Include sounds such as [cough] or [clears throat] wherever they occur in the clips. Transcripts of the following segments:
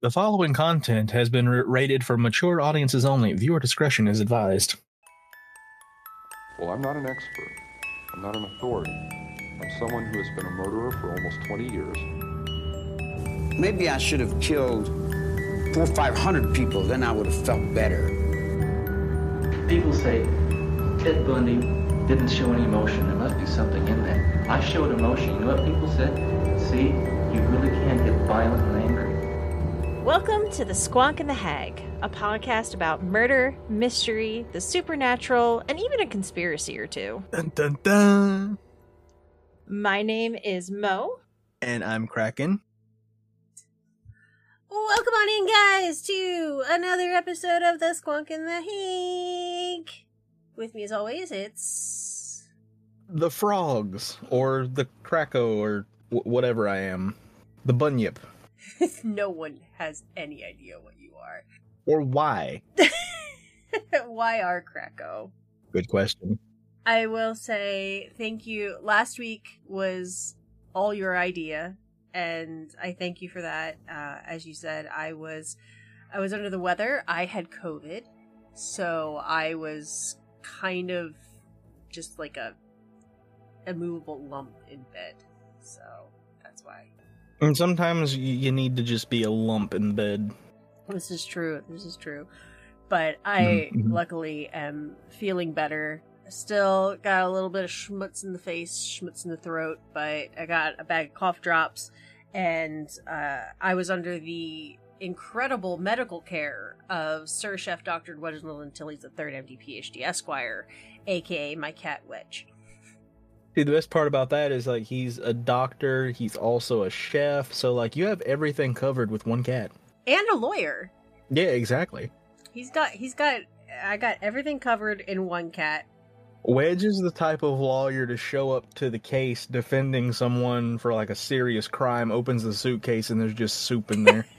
The following content has been rated for mature audiences only. Viewer discretion is advised. Well, I'm not an expert. I'm not an authority. I'm someone who has been a murderer for almost 20 years. Maybe I should have killed four or five hundred people, then I would have felt better. People say Ted Bundy didn't show any emotion. There must be something in that. I showed emotion. You know what people said? See, you really can't get violent and angry. Welcome to The Squonk and the Hag, a podcast about murder, mystery, the supernatural, and even a conspiracy or two. Dun dun dun. My name is Mo. And I'm Kraken. Welcome on in, guys, to another episode of The Squonk and the Hag. With me, as always, it's. The frogs, or the Krako, or w- whatever I am. The bunyip. [laughs] no one has any idea what you are. Or why? [laughs] Why are Krakow? Good question. I will say thank you. Last week was all your idea, and I thank you for that. Uh, as you said, I was I was under the weather. I had COVID, so I was kind of just like a immovable lump in bed. So. And sometimes you need to just be a lump in bed. This is true. This is true. But I Mhm. luckily am feeling better. Still got a little bit of schmutz in the face, schmutz in the throat, but I got a bag of cough drops, and uh, I was under the incredible medical care of Sir Chef Dr. Reginald Tilly's the third MD PhD Esquire, aka my cat Wedge. See, the best part about that is like he's a doctor, he's also a chef, so like you have everything covered with one cat. And a lawyer. Yeah, exactly. He's got he's got I got everything covered in one cat. Wedge is the type of lawyer to show up to the case defending someone for like a serious crime, opens the suitcase, and there's just soup in there. [laughs]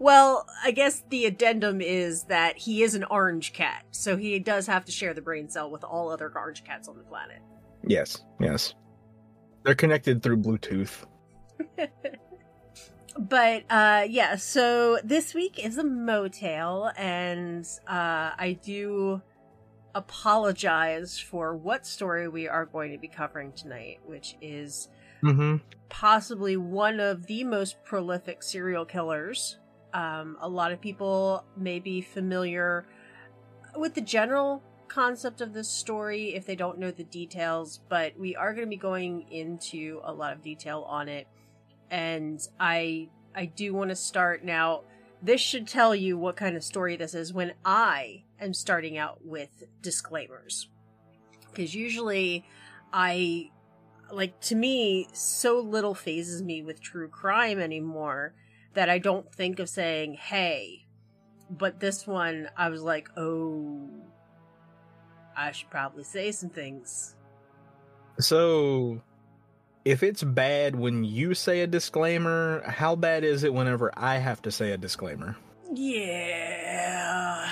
Well, I guess the addendum is that he is an orange cat, so he does have to share the brain cell with all other orange cats on the planet. Yes, yes. They're connected through Bluetooth. [laughs] But uh yeah, so this week is a motel and uh I do apologize for what story we are going to be covering tonight, which is Mm-hmm. possibly one of the most prolific serial killers. Um, a lot of people may be familiar with the general concept of this story if they don't know the details, but we are going to be going into a lot of detail on it. And I I do want to start now. This should tell you what kind of story this is when I am starting out with disclaimers. Because usually I like to me so little phases me with true crime anymore that I don't think of saying hey but this one I was like oh I should probably say some things So, if it's bad when you say a disclaimer, how bad is it whenever I have to say a disclaimer? yeah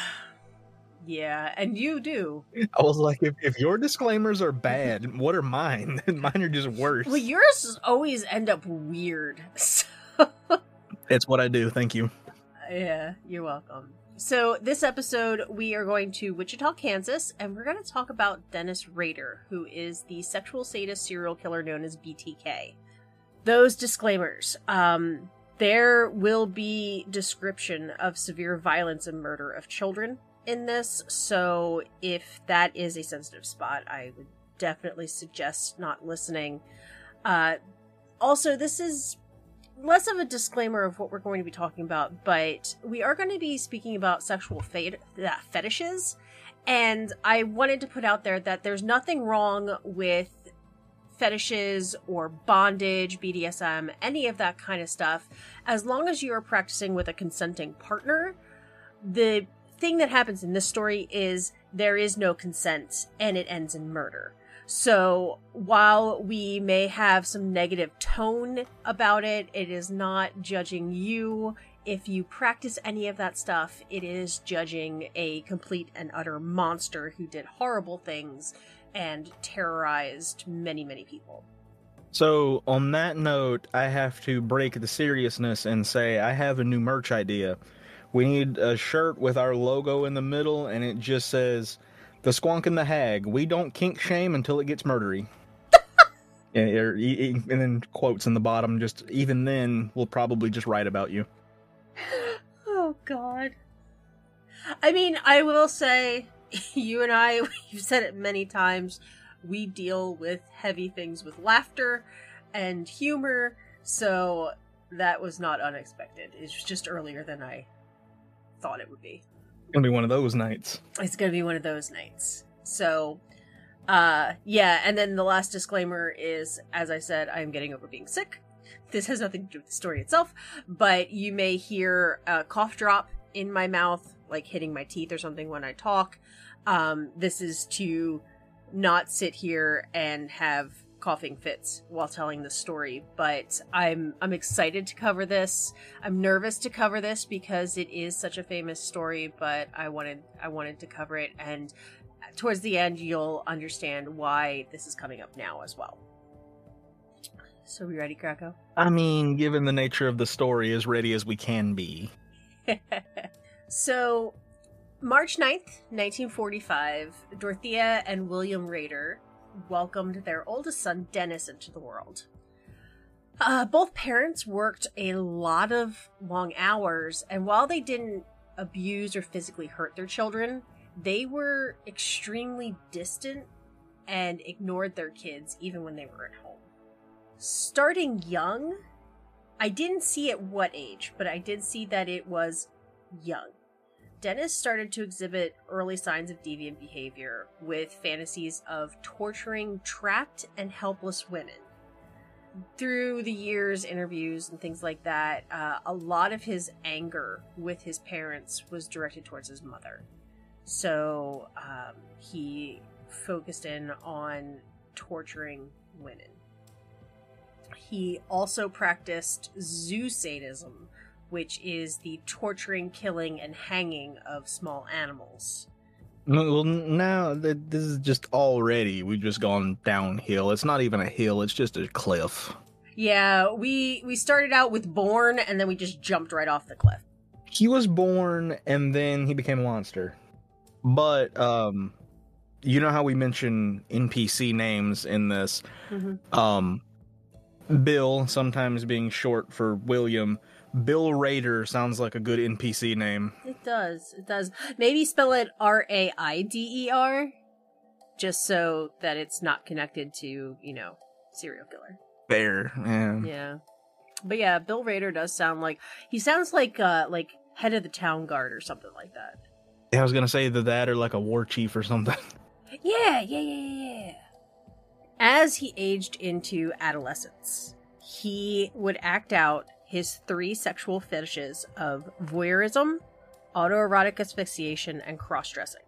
yeah and you do I was like, if, if your disclaimers are bad, what are mine? [laughs] mine are just worse. well yours always end up weird [laughs] so It's what I do. Thank you. Yeah, you're welcome. So, this episode, we are going to Wichita, Kansas, and we're going to talk about Dennis Rader, who is the sexual sadist serial killer known as BTK. Those disclaimers. Um, there will be description of severe violence and murder of children in this, so if that is a sensitive spot, I would definitely suggest not listening. Uh, also, this is less of a disclaimer of what we're going to be talking about, but we are going to be speaking about sexual fet- uh, fetishes. And I wanted to put out there that there's nothing wrong with fetishes or bondage, BDSM, any of that kind of stuff, as long as you are practicing with a consenting partner. The thing that happens in this story is there is no consent and it ends in murder. So while we may have some negative tone about it, it is not judging you. If you practice any of that stuff, it is judging a complete and utter monster who did horrible things and terrorized many, many people. So, on that note, I have to break the seriousness and say I have a new merch idea. We need a shirt with our logo in the middle, and it just says, The Squonk and the Hag. We don't kink shame until it gets murdery. [laughs] yeah, and then quotes in the bottom, just even then, we'll probably just write about you. [gasps] Oh God. I mean, I will say, [laughs] you and I, [laughs] you've said it many times. We deal with heavy things with laughter and humor, so that was not unexpected. It was just earlier than I thought it would be. Gonna be one of those nights. It's gonna be one of those nights. So, uh, yeah. And then the last disclaimer is, as I said, I am getting over being sick. This has nothing to do with the story itself, but you may hear a cough drop in my mouth, like hitting my teeth or something when I talk. Um, this is to not sit here and have coughing fits while telling the story but i'm i'm excited to cover this. I'm nervous to cover this because it is such a famous story but i wanted i wanted to cover it and towards the end you'll understand why this is coming up now as well. So are we ready krakow I mean, given the nature of the story, as ready as we can be. [laughs] so, March 9th, 1945, Dorothea and William Rader welcomed their oldest son, Dennis, into the world. Uh, both parents worked a lot of long hours, and while they didn't abuse or physically hurt their children, they were extremely distant and ignored their kids even when they were at home. Starting young, I didn't see at what age, but I did see that it was young. Dennis started to exhibit early signs of deviant behavior with fantasies of torturing trapped and helpless women. Through the years, interviews, and things like that, uh, a lot of his anger with his parents was directed towards his mother. So um, he focused in on torturing women. He also practiced zoo sadism, which is the torturing, killing, and hanging of small animals. Well, now this is just already we've just gone downhill. It's not even a hill; it's just a cliff. Yeah, we we started out with Born, and then we just jumped right off the cliff. He was born, and then he became a monster. But um, you know how we mention NPC names in this. Mm-hmm. Um, Bill, sometimes being short for William. Bill Raider sounds like a good NPC name. It does. It does. Maybe spell it R A I D E R, just so that it's not connected to you know serial killer. There, yeah. Yeah, but yeah, Bill Raider does sound like he sounds like uh like head of the town guard or something like that. Yeah, I was gonna say that that or like a war chief or something. [laughs] Yeah, yeah, yeah, yeah. As he aged into adolescence, he would act out his three sexual fetishes of voyeurism, autoerotic asphyxiation, and cross dressing.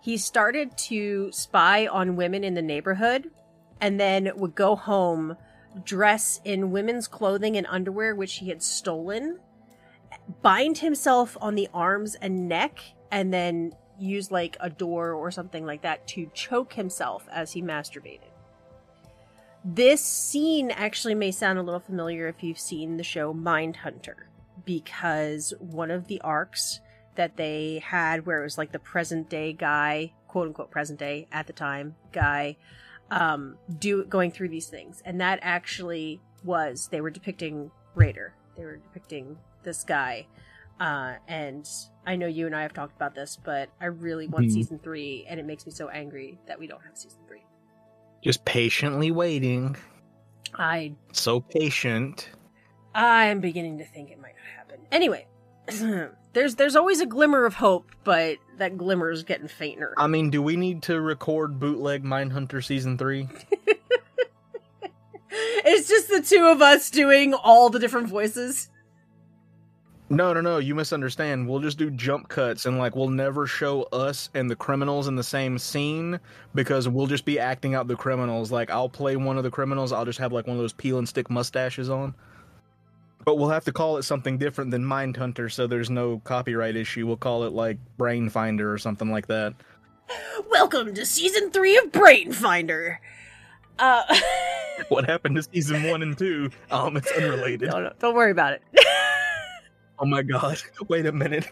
He started to spy on women in the neighborhood and then would go home, dress in women's clothing and underwear which he had stolen, bind himself on the arms and neck, and then use like a door or something like that to choke himself as he masturbated. This scene actually may sound a little familiar if you've seen the show Mindhunter, because one of the arcs that they had where it was like the present day guy, quote unquote present day at the time guy, um, do going through these things, and that actually was they were depicting Rader. They were depicting this guy, uh, and I know you and I have talked about this, but I really want Mhm. season three, and it makes me so angry that we don't have season three. Just patiently waiting. I So patient. I'm beginning to think it might not happen. Anyway, [clears throat] there's there's always a glimmer of hope, but that glimmer is getting fainter. I mean, do we need to record bootleg Mindhunter season three? [laughs] it's just the two of us doing all the different voices. No, no, no. You misunderstand. We'll just do jump cuts and like we'll never show us and the criminals in the same scene because we'll just be acting out the criminals. Like I'll play one of the criminals. I'll just have like one of those peel and stick mustaches on. But we'll have to call it something different than Mindhunter, so there's no copyright issue. We'll call it like Brain Finder or something like that. Welcome to season three of Brain Finder. Uh, [laughs] What happened to season one and two? Um, it's unrelated. no, no, don't worry about it. [laughs] Oh my god. [laughs] Wait a minute.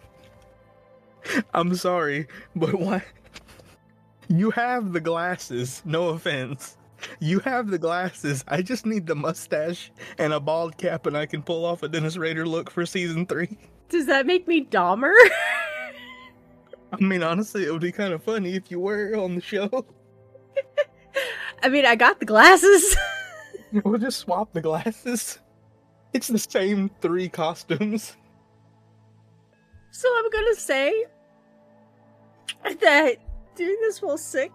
[laughs] I'm sorry, but why? [laughs] You have the glasses. No offense. You have the glasses. I just need the mustache and a bald cap, and I can pull off a Dennis Rader look for season three. Does that make me Dahmer? I mean, honestly, it would be kind of funny if you were on the show. I mean, I got the glasses. We'll just swap the glasses. It's the same three costumes. So I'm gonna say that doing this while sick,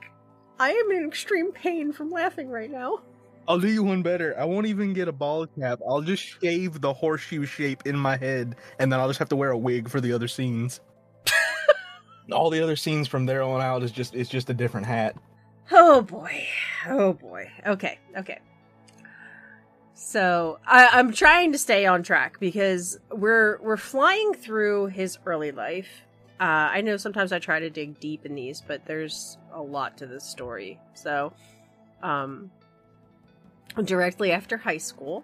I am in extreme pain from laughing right now. I'll do you one better. I won't even get a bald cap. I'll just shave the horseshoe shape in my head, and then I'll just have to wear a wig for the other scenes. [laughs] All the other scenes from there on out is just it's just a different hat. Oh boy. Oh boy. Okay. Okay. So I, I'm trying to stay on track because we're we're flying through his early life. Uh, I know sometimes I try to dig deep in these, but there's a lot to this story. So, um, directly after high school,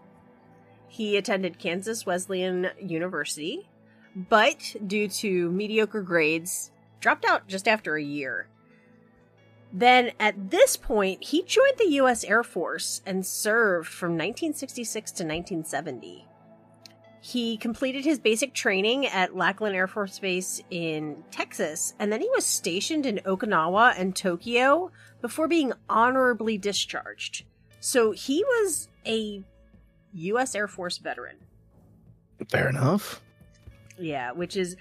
he attended Kansas Wesleyan University, but due to mediocre grades, dropped out just after a year. Then at this point, he joined the U.S. Air Force and served from 1966 to 1970. He completed his basic training at Lackland Air Force Base in Texas, and then he was stationed in Okinawa and Tokyo before being honorably discharged. So he was a U.S. Air Force veteran. Fair enough. Yeah, which is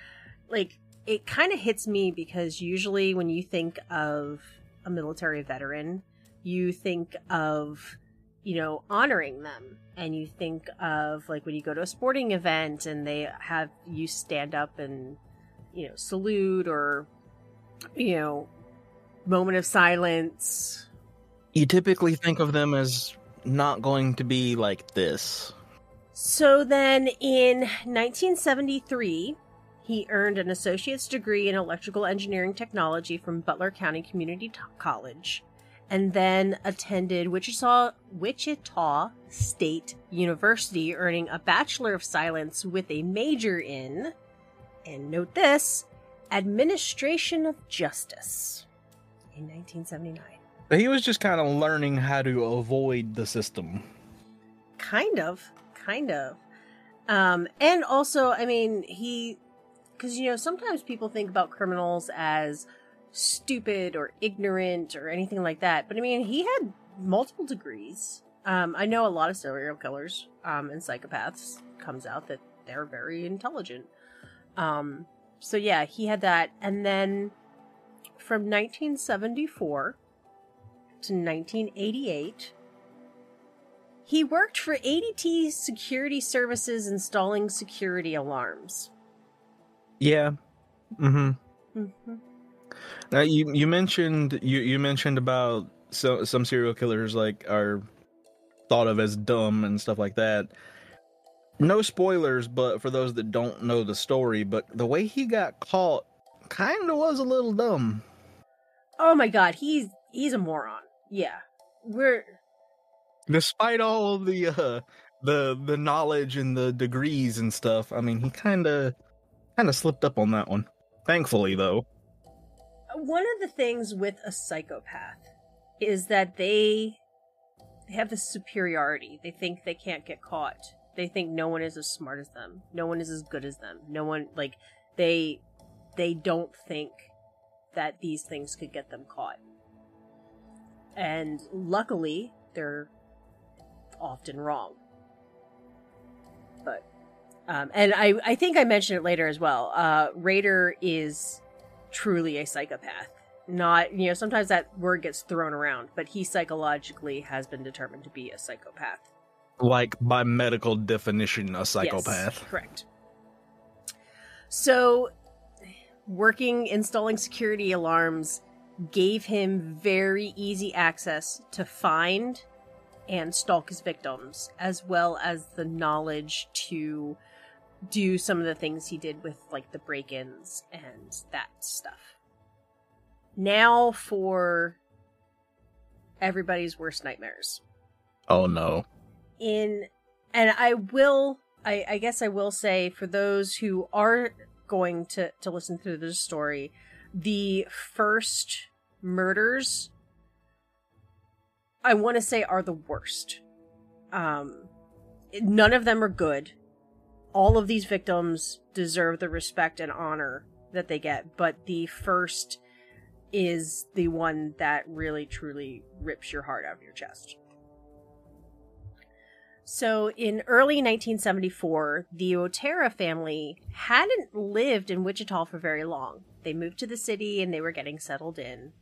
like it kind of hits me because usually when you think of a military veteran, you think of you know honoring them and you think of like when you go to a sporting event and they have you stand up and you know salute or you know moment of silence You typically think of them as not going to be like this. So then in 1973, he earned an associate's degree in electrical engineering technology from Butler County Community T- College and then attended Wichita Wichita State University earning a bachelor of science with a major in and note this, administration of justice in 1979. He was just kind of learning how to avoid the system. kind of kind of um and also i mean he because you know sometimes people think about criminals as stupid or ignorant or anything like that but i mean he had multiple degrees um i know a lot of serial killers um and psychopaths comes out that they're very intelligent um so yeah he had that and then from 1974 to 1988 he worked for ADT Security Services installing security alarms. Yeah. Mm-hmm. Mm-hmm. Now you you mentioned you you mentioned about so, some serial killers like are thought of as dumb and stuff like that. No spoilers, but for those that don't know the story, but the way he got caught kind of was a little dumb. Oh my god, he's he's a moron. Yeah. We're Despite all the uh the the knowledge and the degrees and stuff, I mean, he kind of kind of slipped up on that one. Thankfully, though. one of the things with a psychopath is that they they have this superiority. They think they can't get caught. They think no one is as smart as them. No one is as good as them. No one like they they don't think that these things could get them caught. And luckily, they're often wrong. But um, and I I think I mentioned it later as well. Uh, Rader is truly a psychopath. Not you know sometimes that word gets thrown around, but he psychologically has been determined to be a psychopath. Like by medical definition, a psychopath. Yes, correct. So, working installing security alarms gave him very easy access to find and stalk his victims, as well as the knowledge to do some of the things he did with like the break-ins and that stuff. Now for everybody's worst nightmares. Oh no. In and I will I, I guess I will say for those who are going to, to listen through this story, the first murders I want to say are the worst. Um none of them are good. All of these victims deserve the respect and honor that they get, but the first is the one that really truly rips your heart out of your chest. So, in early 1974, the Otero family hadn't lived in Wichita for very long. They moved to the city and they were getting settled in.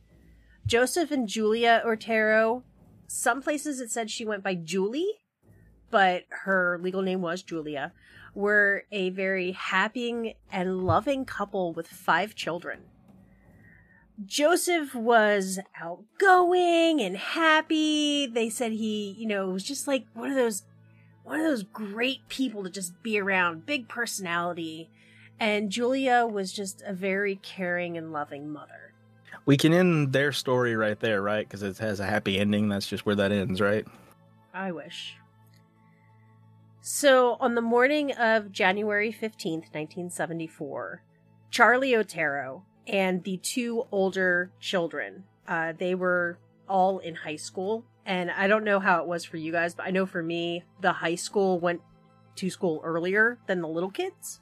Joseph and Julia Otero, some places it said she went by Julie, but her legal name was Julia, were a very happy and loving couple with five children. Joseph was outgoing and happy. They said he, you know, was just like one of those one of those great people to just be around, big personality. And Julia was just a very caring and loving mother. We can end their story right there, right? Because it has a happy ending. That's just where that ends, right? I wish. So, on the morning of January 15th, 1974, Charlie Otero and the two older children, uh, they were all in high school and I don't know how it was for you guys, but I know for me, the high school went to school earlier than the little kids.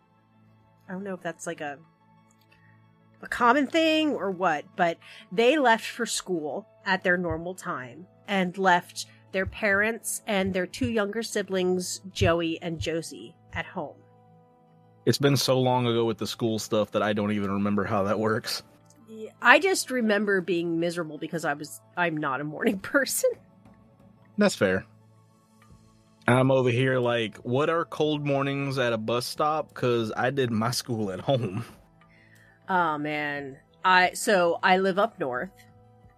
I don't know if that's like a a common thing or what, but they left for school at their normal time and left their parents and their two younger siblings, Joey and Josie, at home. It's been so long ago with the school stuff that I don't even remember how that works. I just remember being miserable because I was I'm not a morning [laughs] person. That's fair. I'm over here like, what are cold mornings at a bus stop? Because I did my school at home. Oh man, I so I live up north,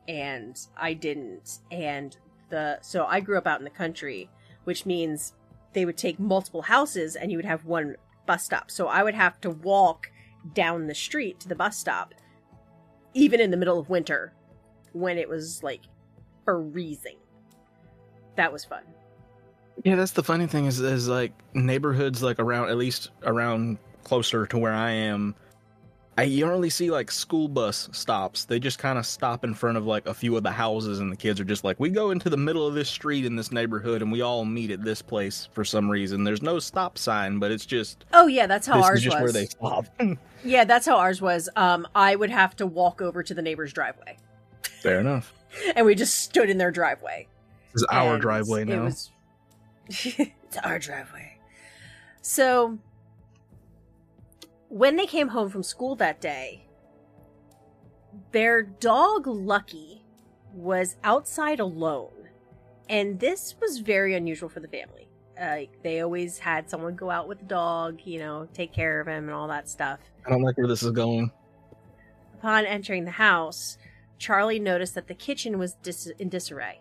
and I didn't, and the so I grew up out in the country, which means they would take multiple houses, and you would have one bus stop. So I would have to walk down the street to the bus stop, even in the middle of winter, when it was like freezing that was fun. Yeah, that's the funny thing is is like neighborhoods like around at least around closer to where I am. I you don't really see like school bus stops. They just kind of stop in front of like a few of the houses, and the kids are just like, we go into the middle of this street in this neighborhood, and we all meet at this place for some reason. There's no stop sign, but it's just oh yeah, that's how this ours is just was. where they stop. [laughs] yeah, that's how ours was. Um, I would have to walk over to the neighbor's driveway, Fair enough. [laughs] and we just stood in their driveway. It's our driveway it now. was- [laughs] it's our driveway. So when they came home from school that day, their dog Lucky was outside alone. And this was very unusual for the family. Uh, they always had someone go out with the dog, you know, take care of him and all that stuff. I don't like where this is going. Upon entering the house, Charlie noticed that the kitchen was dis- in disarray.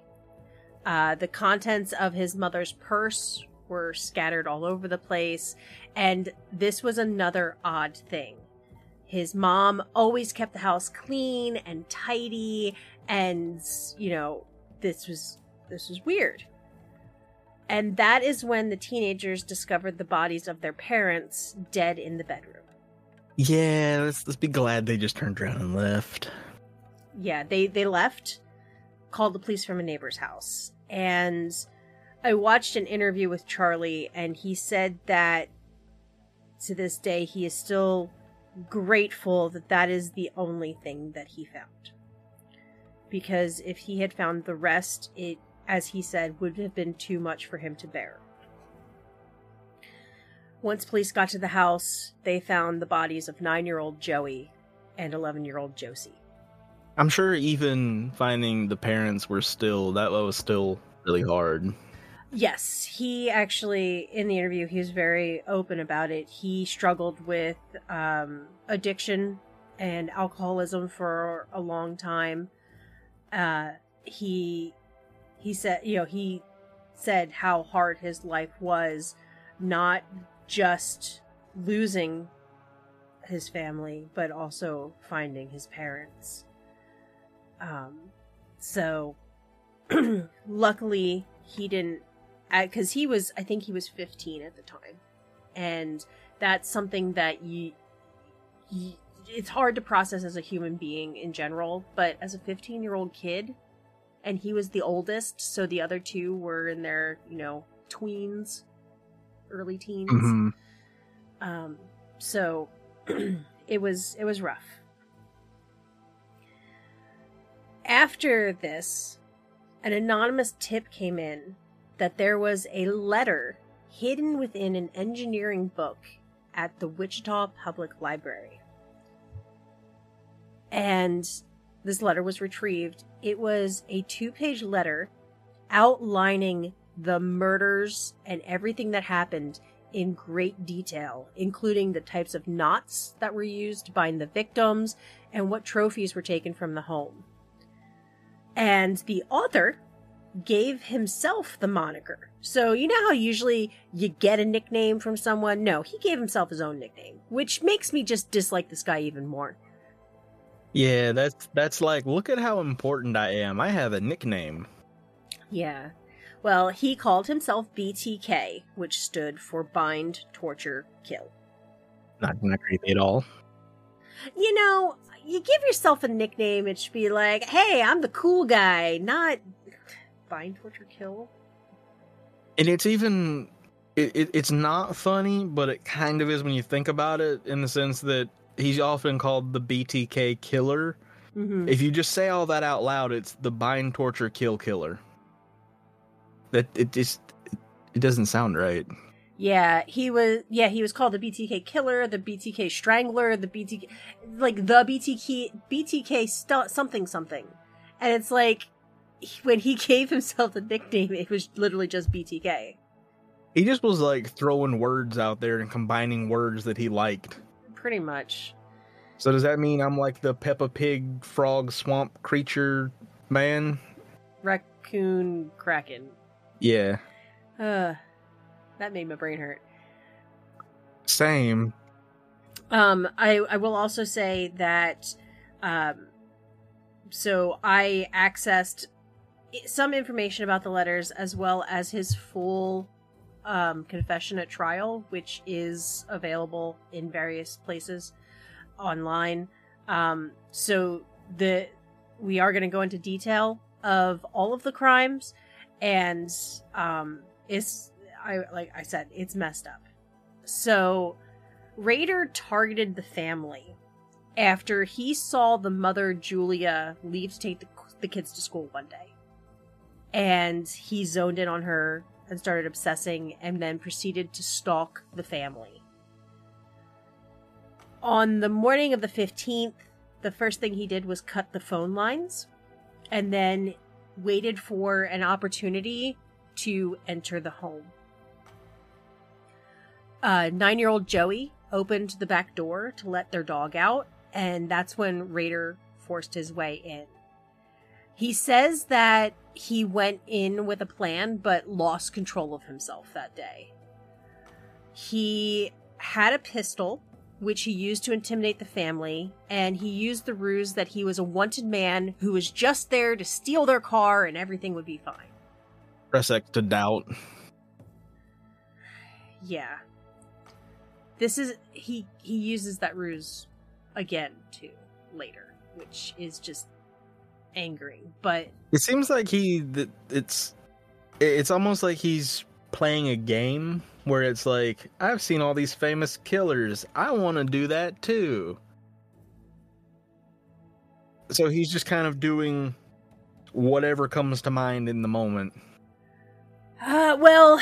Uh, the contents of his mother's purse were scattered all over the place, and this was another odd thing. His mom always kept the house clean and tidy, and you know this was this was weird. And that is when the teenagers discovered the bodies of their parents dead in the bedroom. Yeah, let's let's be glad they just turned around and left. yeah they they left called the police from a neighbor's house and i watched an interview with charlie and he said that to this day he is still grateful that that is the only thing that he found. Because if he had found the rest it as he said would have been too much for him to bear. Once police got to the house they found the bodies of 9-year-old joey and 11-year-old josie. I'm sure even finding the parents were still that was still really hard. Yes, he actually in the interview he was very open about it. He struggled with um, addiction and alcoholism for a long time. Uh, he he said, you know, he said how hard his life was, not just losing his family, but also finding his parents. Um, so [clears throat] luckily he didn't because he was i think he was 15 at the time. And that's something that you, you it's hard to process as a human being in general but as a 15 year old kid and he was the oldest so the other two were in their you know tweens early teens. Mhm. um so [clears throat] it was it was rough. After this an anonymous tip came in that there was a letter hidden within an engineering book at the Wichita Public Library. And this letter was retrieved. It was a two page letter outlining the murders and everything that happened in great detail, including the types of knots that were used to bind the victims and what trophies were taken from the home. And the author gave himself the moniker. So, you know how usually you get a nickname from someone? No, he gave himself his own nickname, which makes me just dislike this guy even more. Yeah, that's that's like look at how important I am. I have a nickname. Yeah. Well, he called himself BTK, which stood for Bind, Torture, Kill. Not not creepy at all. You know, you give yourself a nickname, it should be like, hey, I'm the cool guy, not Bind, Torture, Kill. And it's even it, it, it's not funny, but it kind of is when you think about it, in the sense that he's often called the BTK killer. Mm-hmm. If you just say all that out loud, it's the bind, torture, kill killer. That it just it doesn't sound right. Yeah, he was. Yeah, he was called the BTK killer, the BTK strangler, the BTK, like the BTK BTK stu- something something, and it's like [laughs] when he gave himself the nickname, it was literally just BTK. He just was like throwing words out there and combining words that he liked. Pretty much. So does that mean I'm like the Peppa Pig frog swamp creature man? Raccoon Kraken. Yeah, Uh, that made my brain hurt. same. Um, I I will also say that, um, so I accessed i- some information about the letters as well as his full um, confession at trial, which is available in various places online. Um, so the we are going to go into detail of all of the crimes, and um, it's I like I said, it's messed up. So Rader targeted the family after he saw the mother Julia leave to take the, the kids to school one day. And he zoned in on her and started obsessing and then proceeded to stalk the family. On the morning of the 15th, the first thing he did was cut the phone lines and then waited for an opportunity to enter the home. Uh, Nine year old Joey opened the back door to let their dog out, and that's when Rader forced his way in. He says that he went in with a plan but lost control of himself that day. He had a pistol, which he used to intimidate the family, and he used the ruse that he was a wanted man who was just there to steal their car and everything would be fine. Press X to doubt. Yeah. This is he he uses that ruse again too later, which is just angering. But It seems like he that it's it's almost like he's playing a game where it's like I've seen all these famous killers. I want to do that too. So he's just kind of doing whatever comes to mind in the moment. uh well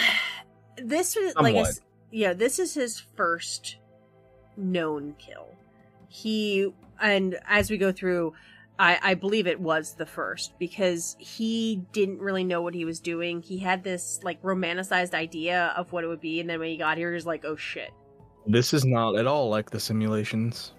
this was like I yeah, this is his first known kill. He and as we go through I, I believe it was the first because he didn't really know what he was doing. He had this like romanticized idea of what it would be, and then when he got here, he was like, "Oh shit!" This is not at all like the simulations.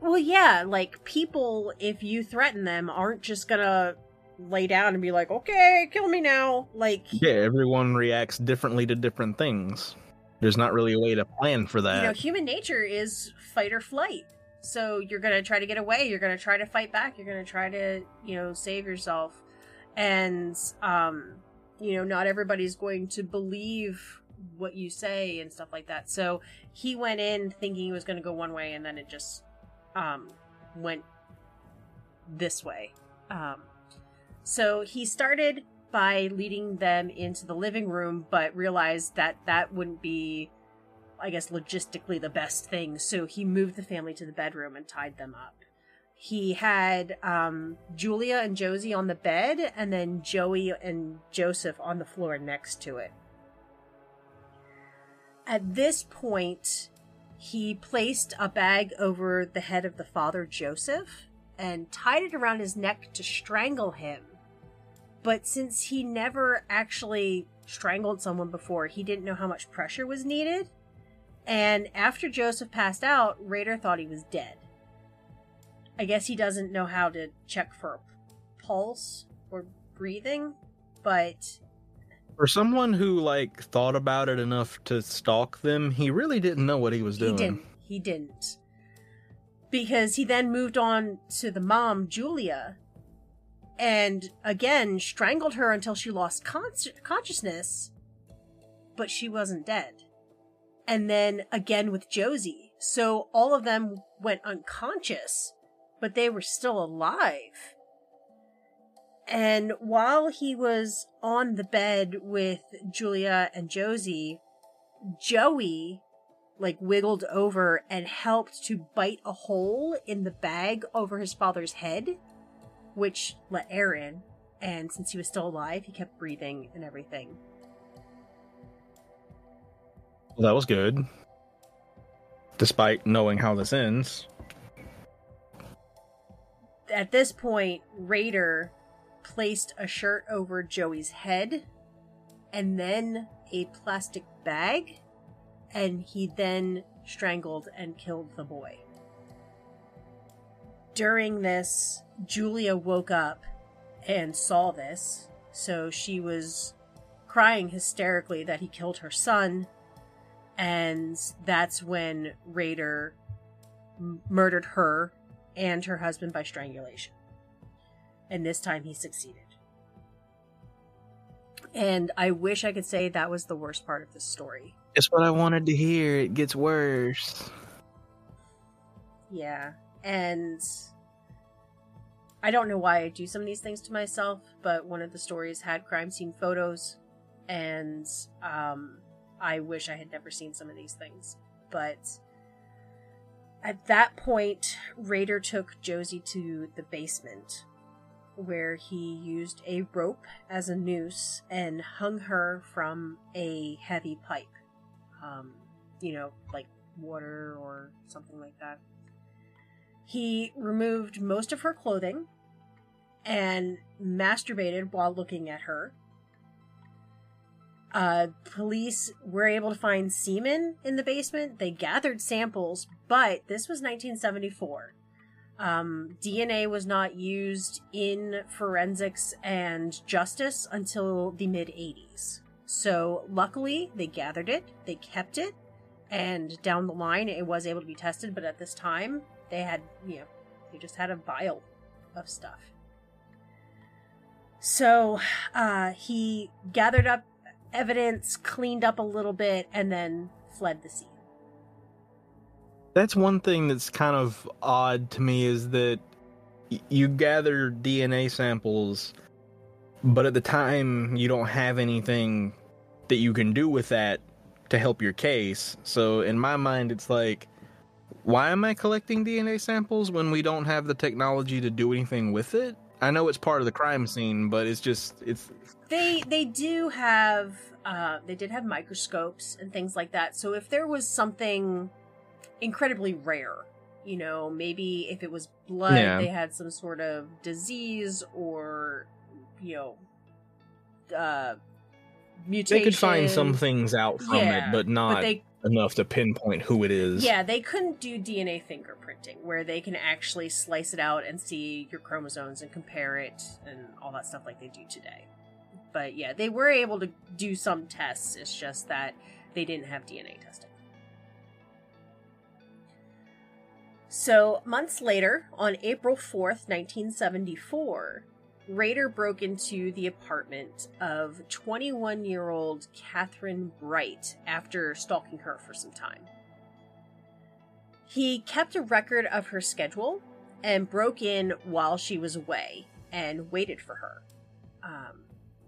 Well, yeah, like people, if you threaten them, aren't just gonna lay down and be like, "Okay, kill me now." Like, Yeah, everyone reacts differently to different things. There's not really a way to plan for that. you know, human nature is fight or flight. So you're gonna try to get away. You're gonna try to fight back. You're gonna try to, you know, save yourself. and um, you know, not everybody's going to believe what you say and stuff like that. So he went in thinking he was going to go one way, and then it just um, went this way. Um, so he started by leading them into the living room, but realized that that wouldn't be, I guess, logistically the best thing. So he moved the family to the bedroom and tied them up. He had um, Julia and Josie on the bed, and then Joey and Joseph on the floor next to it. At this point, he placed a bag over the head of the father, Joseph, and tied it around his neck to strangle him. But since he never actually strangled someone before, he didn't know how much pressure was needed. And after Joseph passed out, Rader thought he was dead. I guess he doesn't know how to check for pulse or breathing, but For someone who like thought about it enough to stalk them, he really didn't know what he was doing. He didn't. He didn't. Because he then moved on to the mom, Julia, and again strangled her until she lost con- consciousness, but she wasn't dead. And then again with Josie. So all of them went unconscious, but they were still alive. And while he was on the bed with Julia and Josie, Joey like wiggled over and helped to bite a hole in the bag over his father's head, which let air in. And since he was still alive, he kept breathing and everything. Well, that was good. Despite knowing how this ends. At this point, Rader placed a shirt over Joey's head and then a plastic bag and he then strangled and killed the boy. During this, Julia woke up and saw this, so she was crying hysterically that he killed her son, and that's when Rader m- murdered her and her husband by strangulation. And this time he succeeded. And I wish I could say that was the worst part of the story. It's what I wanted to hear. It gets worse. Yeah. And I don't know why I do some of these things to myself, but one of the stories had crime scene photos, and um, I wish I had never seen some of these things. But at that point, Rader took Josie to the basement, where he used a rope as a noose and hung her from a heavy pipe. Um, you know, like water or something like that. He removed most of her clothing and masturbated while looking at her. Uh, police were able to find semen in the basement. They gathered samples, but this was 1974. Um, DNA was not used in forensics and justice until the mid 80s. So, luckily, they gathered it, they kept it, and down the line it was able to be tested, but at this time, they had, you know, they just had a vial of stuff. So, uh, he gathered up evidence, cleaned up a little bit, and then fled the scene. That's one thing that's kind of odd to me is that you gather DNA samples, but at the time you don't have anything that you can do with that to help your case. So in my mind, it's like, why am I collecting DNA samples when we don't have the technology to do anything with it? I know it's part of the crime scene, but it's just it's They they do have uh, they did have microscopes and things like that. So if there was something incredibly rare, you know, maybe if it was blood, Yeah. they had some sort of disease or you know, uh, mutation. they could find some things out from Yeah, it, but not but they enough to pinpoint who it is. Yeah, they couldn't do DNA fingerprinting where they can actually slice it out and see your chromosomes and compare it and all that stuff like they do today. But yeah, they were able to do some tests. It's just that they didn't have DNA testing. So, months later, on April 4th, 1974, Rader broke into the apartment of 21 year old Kathryn Bright after stalking her for some time. He kept a record of her schedule and broke in while she was away and waited for her. Um,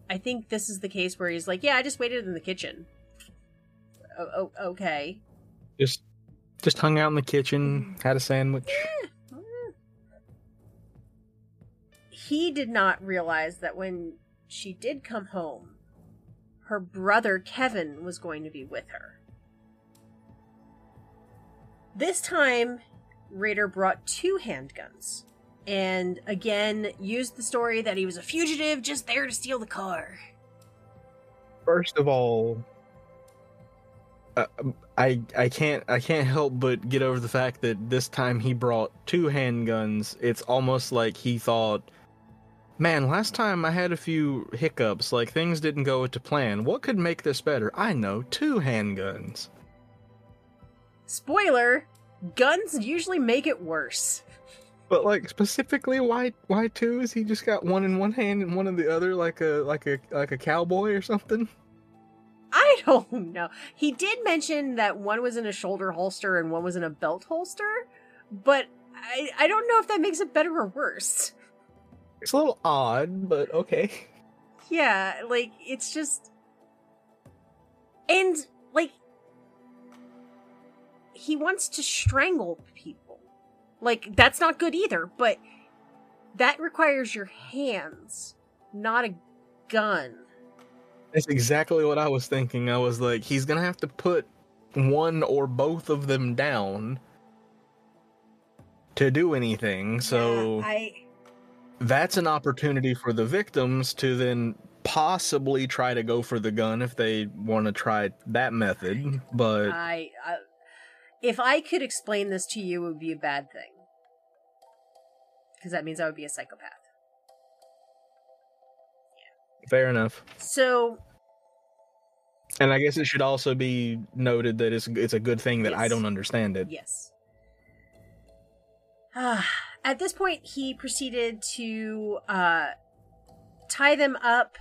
I think this is the case where he's like, "Yeah, I just waited in the kitchen." O- okay. Just just hung out in the kitchen, had a sandwich. He did not realize that when she did come home, her brother Kevin was going to be with her. This time, Rader brought two handguns and again used the story that he was a fugitive just there to steal the car. First of all, uh, I I can't I can't help but get over the fact that this time he brought two handguns. It's almost like he thought, "Man, last time I had a few hiccups, like things didn't go to plan. What could make this better? I know, two handguns." Spoiler, guns usually make it worse. But like specifically, why why two? Is he just got one in one hand and one in the other, like a like a like a cowboy or something? I [laughs] don't know. He did mention that one was in a shoulder holster and one was in a belt holster, but I I don't know if that makes it better or worse. It's a little odd, but okay. Yeah, like it's just and like he wants to strangle people. Like that's not good either, but that requires your hands, not a gun. That's exactly what I was thinking. I was like, he's gonna have to put one or both of them down to do anything. So Yeah, I that's an opportunity for the victims to then possibly try to go for the gun if they want to try that method. But I, I if I could explain this to you, it would be a bad thing. Because that means I would be a psychopath. fair enough. So, And I guess it should also be noted that it's it's a good thing that I don't understand it. yes. [sighs] At this point, he proceeded to uh, tie them up.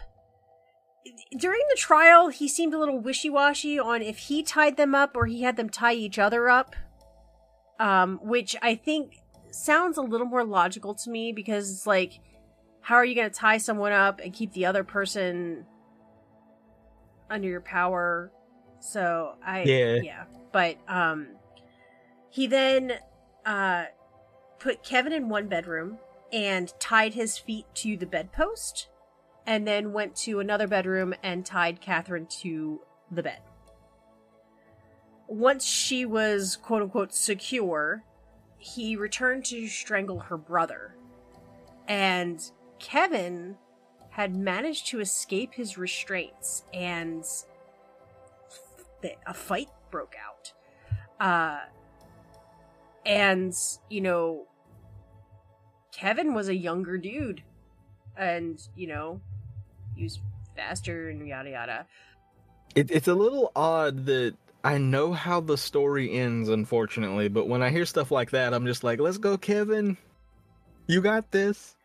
During the trial, he seemed a little wishy washy on if he tied them up or he had them tie each other up. Um, which I think sounds a little more logical to me because it's like, how are you going to tie someone up and keep the other person under your power? So I Yeah. yeah. But um he then uh put Kevin in one bedroom and tied his feet to the bedpost and then went to another bedroom and tied Kathryn to the bed. Once she was quote unquote secure, he returned to strangle her brother. And Kevin had managed to escape his restraints and a fight broke out. Uh and you know Kevin was a younger dude and you know he was faster and yada yada. It, it's a little odd that I know how the story ends, unfortunately, but when I hear stuff like that, I'm just like, let's go, Kevin. You got this.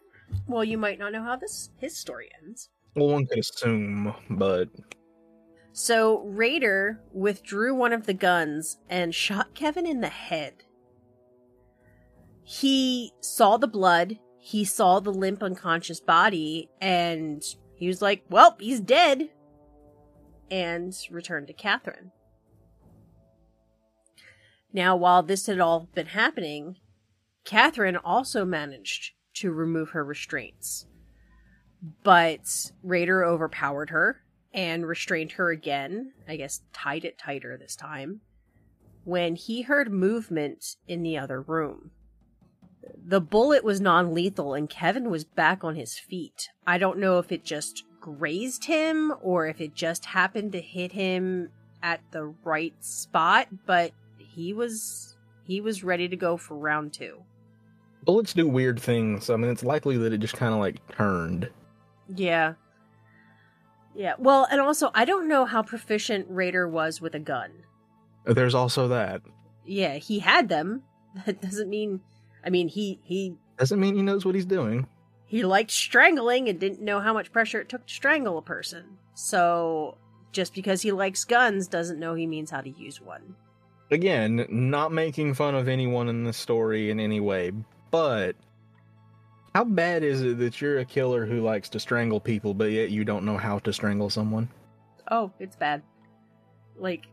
Well, you might not know how this his story ends. Well, one could assume, but So Rader withdrew one of the guns and shot Kevin in the head. He saw the blood, he saw the limp unconscious body, and he was like, Well, he's dead. And returned to Kathryn. Now, while this had all been happening, Kathryn also managed to remove her restraints. But Rader overpowered her and restrained her again, I guess tied it tighter this time, when he heard movement in the other room. The bullet was non lethal and Kevin was back on his feet. I don't know if it just grazed him or if it just happened to hit him at the right spot, but he was he was ready to go for round 2. bullets do weird things. I mean, it's likely that it just kind of like turned. Yeah. Yeah. Well, and also I don't know how proficient Rader was with a gun. There's also that. Yeah, he had them. [laughs] That doesn't mean I mean he he Doesn't mean he knows what he's doing. he liked strangling and didn't know how much pressure it took to strangle a person. So just because he likes guns doesn't know he means how to use one. Again, not making fun of anyone in the story in any way, but how bad is it that you're a killer who likes to strangle people, but yet you don't know how to strangle someone? Oh, it's bad. Like,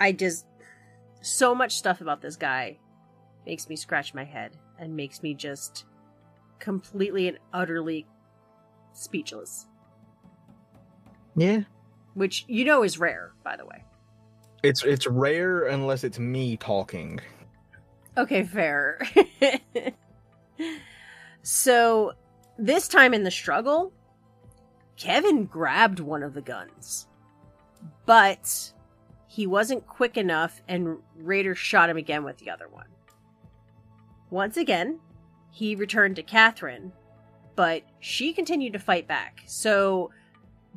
I just. So much stuff about this guy makes me scratch my head and makes me just completely and utterly speechless. Yeah. Which you know is rare, by the way. It's it's rare unless it's me talking. Okay, fair. [laughs] so, this time in the struggle, Kevin grabbed one of the guns. But he wasn't quick enough, and Rader shot him again with the other one. Once again, he returned to Kathryn, but she continued to fight back. So,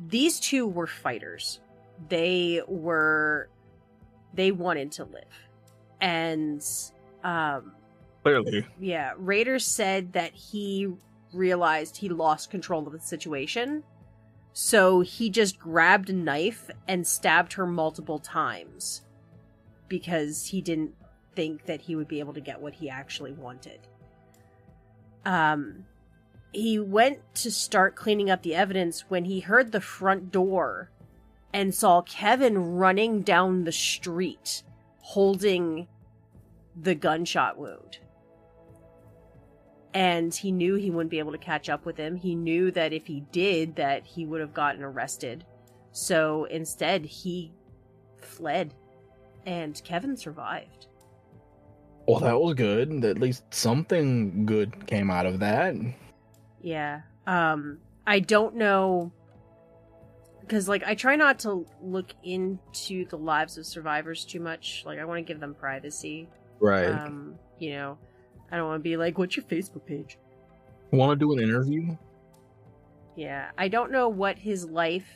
these two were fighters. They were. They wanted to live. And um, Clearly. yeah, Raiders said that he realized he lost control of the situation. So he just grabbed a knife and stabbed her multiple times because he didn't think that he would be able to get what he actually wanted. Um he went to start cleaning up the evidence when he heard the front door and saw Kevin running down the street holding the gunshot wound. And he knew he wouldn't be able to catch up with him. He knew that if he did that he would have gotten arrested. So instead he fled and Kevin survived. Well, that was good. At least something good came out of that. Yeah. Um I don't know because like I try not to look into the lives of survivors too much. Like I want to give them privacy. Right. Um, you know, I don't want to be like, "What's your Facebook page?" Want to do an interview? Yeah, I don't know what his life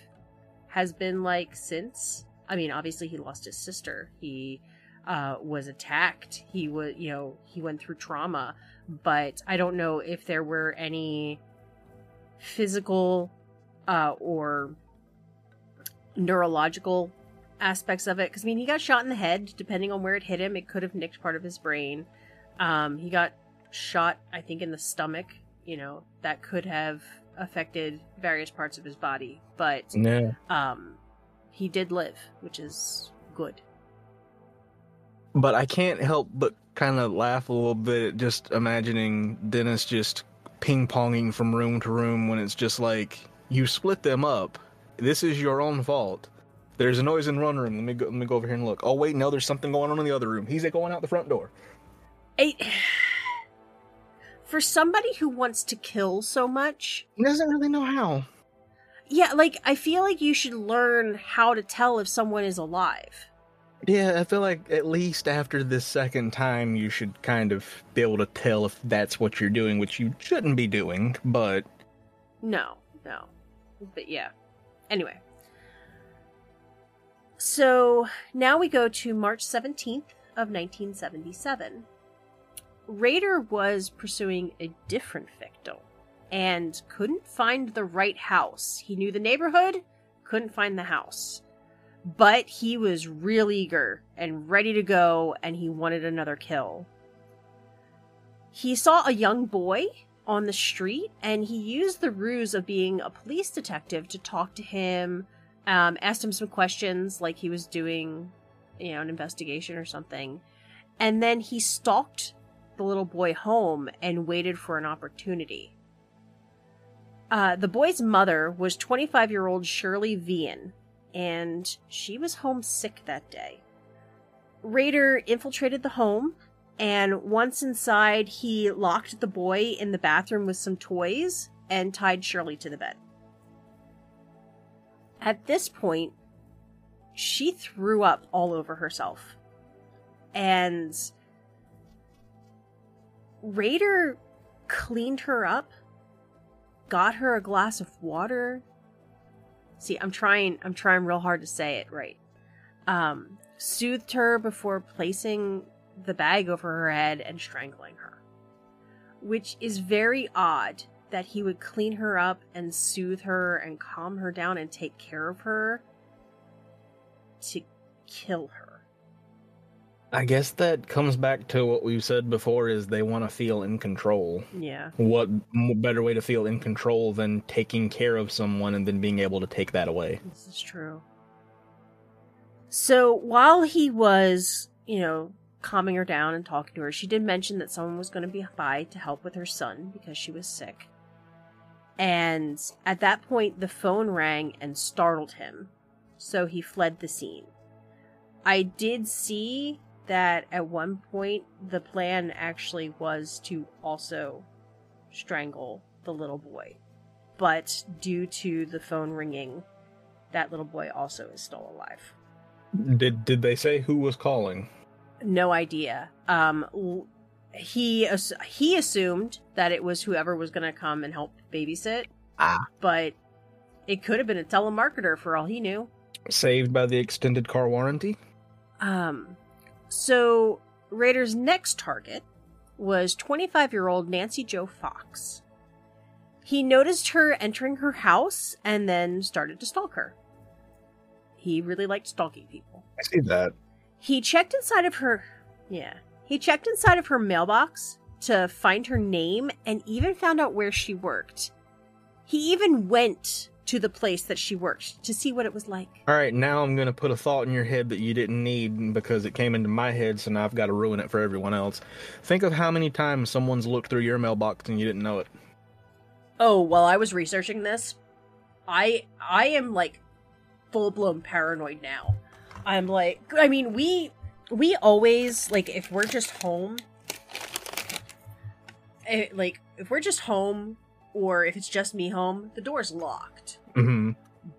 has been like since. I mean, obviously he lost his sister. He uh, was attacked. He was, you know, he went through trauma. But I don't know if there were any physical uh, or neurological aspects of it. Because I mean, he got shot in the head. Depending on where it hit him, it could have nicked part of his brain. Um, he got shot, I think, in the stomach. You know, that could have affected various parts of his body. But Yeah. um, he did live, which is good. But I can't help but kind of laugh a little bit at just imagining Dennis just ping ponging from room to room when it's just like you split them up. This is your own fault. There's a noise in one room. Let me go. Let me go over here and look. Oh wait, no, there's something going on in the other room. He's going out the front door. I, [sighs] for somebody who wants to kill so much, He doesn't really know how. yeah, like I feel like you should learn how to tell if someone is alive. Yeah, I feel like at least after the second time, you should kind of be able to tell if that's what you're doing, which you shouldn't be doing. But No, no. But yeah. Anyway. So now we go to March 17th of 1977. Rader was pursuing a different victim and couldn't find the right house. He knew the neighborhood, couldn't find the house. But he was real eager and ready to go and he wanted another kill. He saw a young boy on the street and he used the ruse of being a police detective to talk to him um, asked him some questions like he was doing you know an investigation or something. And then he stalked the little boy home and waited for an opportunity. Uh, the boy's mother was 25 year old shirley vian and she was homesick that day Rader infiltrated the home and once inside, he locked the boy in the bathroom with some toys and tied Shirley to the bed. At this point, she threw up all over herself. And Rader cleaned her up, got her a glass of water. See, I'm trying I'm trying real hard to say it right. Um, soothed her before placing the bag over her head and strangling her. Which is very odd that he would clean her up and soothe her and calm her down and take care of her to kill her. I guess that comes back to what we've said before is they want to feel in control. Yeah. What better way to feel in control than taking care of someone and then being able to take that away? This is true. So while he was, you know, calming her down and talking to her, she did mention that someone was going to be by to help with her son because she was sick. And at that point, the phone rang and startled him. So he fled the scene. I did see that at one point the plan actually was to also strangle the little boy. But due to the phone ringing, that little boy also is still alive. Did did they say who was calling? No idea. Um, he he assumed that it was whoever was going to come and help babysit. Ah. but it could have been a telemarketer for all he knew. Saved by the extended car warranty? Um, so Rader's next target was 25 year old Nancy Jo Fox. He noticed her entering her house and then started to stalk her. He really liked stalking people. I see that. He checked inside of her. Yeah. He checked inside of her mailbox to find her name and even found out where she worked. He even went to the place that she worked to see what it was like. All right, now I'm going to put a thought in your head that you didn't need because it came into my head, so now I've got to ruin it for everyone else. Think of how many times someone's looked through your mailbox and you didn't know it. Oh, while I was researching this, I I am like full blown paranoid now. I'm like I mean, we we always like if we're just home eh, like if we're just home or if it's just me home, the door's locked. hmm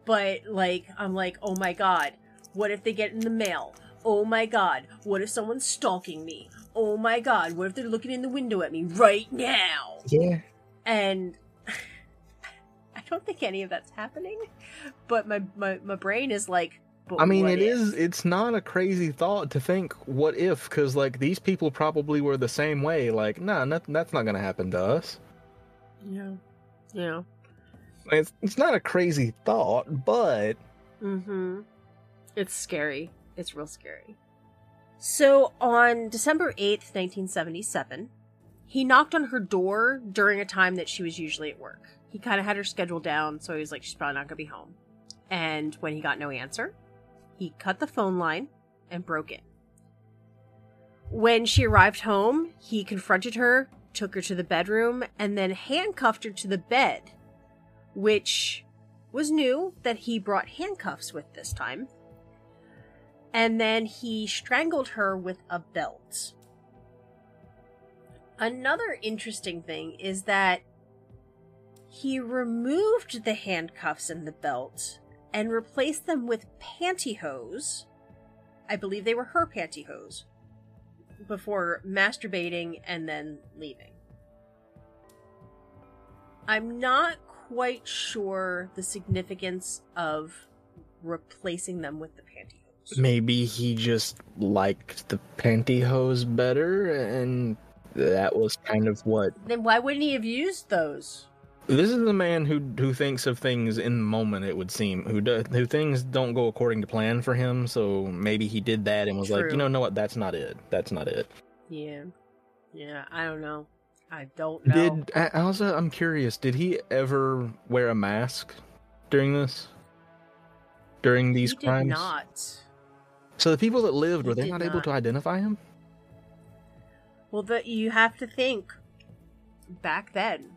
But like I'm like, "Oh my god, what if they get in the mail? Oh my god, what if someone's stalking me? Oh my god, what if they're looking in the window at me right now?" Yeah. and [laughs] I don't think any of that's happening. But my my, my brain is like, but I mean, it if? is. It's not a crazy thought to think, what if? Because, like, these people probably were the same way. Like, nah, not, that's not going to happen to us. Yeah, yeah. It's, it's not a crazy thought, but. Mm-hmm. It's scary. It's real scary. So on December eighth, nineteen seventy-seven, he knocked on her door during a time that she was usually at work. He kind of had her schedule down, so he was like, she's probably not gonna be home. And when he got no answer, he cut the phone line and broke in. When she arrived home, he confronted her, took her to the bedroom, and then handcuffed her to the bed, which was new that he brought handcuffs with this time. And then he strangled her with a belt. Another interesting thing is that he removed the handcuffs and the belt and replaced them with pantyhose. I believe they were her pantyhose. Before masturbating and then leaving. I'm not quite sure the significance of replacing them with the pantyhose. Maybe he just liked the pantyhose better, and that was kind of what. Then why wouldn't he have used those? This is a man who who thinks of things in the moment. It would seem who do, who things don't go according to plan for him. So maybe he did that and was like, you know, know what? That's not it. That's not it. Yeah. Yeah, I don't know. I don't know. Did also? I'm curious. Did he ever wear a mask during this? During these he crimes? did not. So the people that lived He were they did not, able to identify him? Well, the, you have to think back then.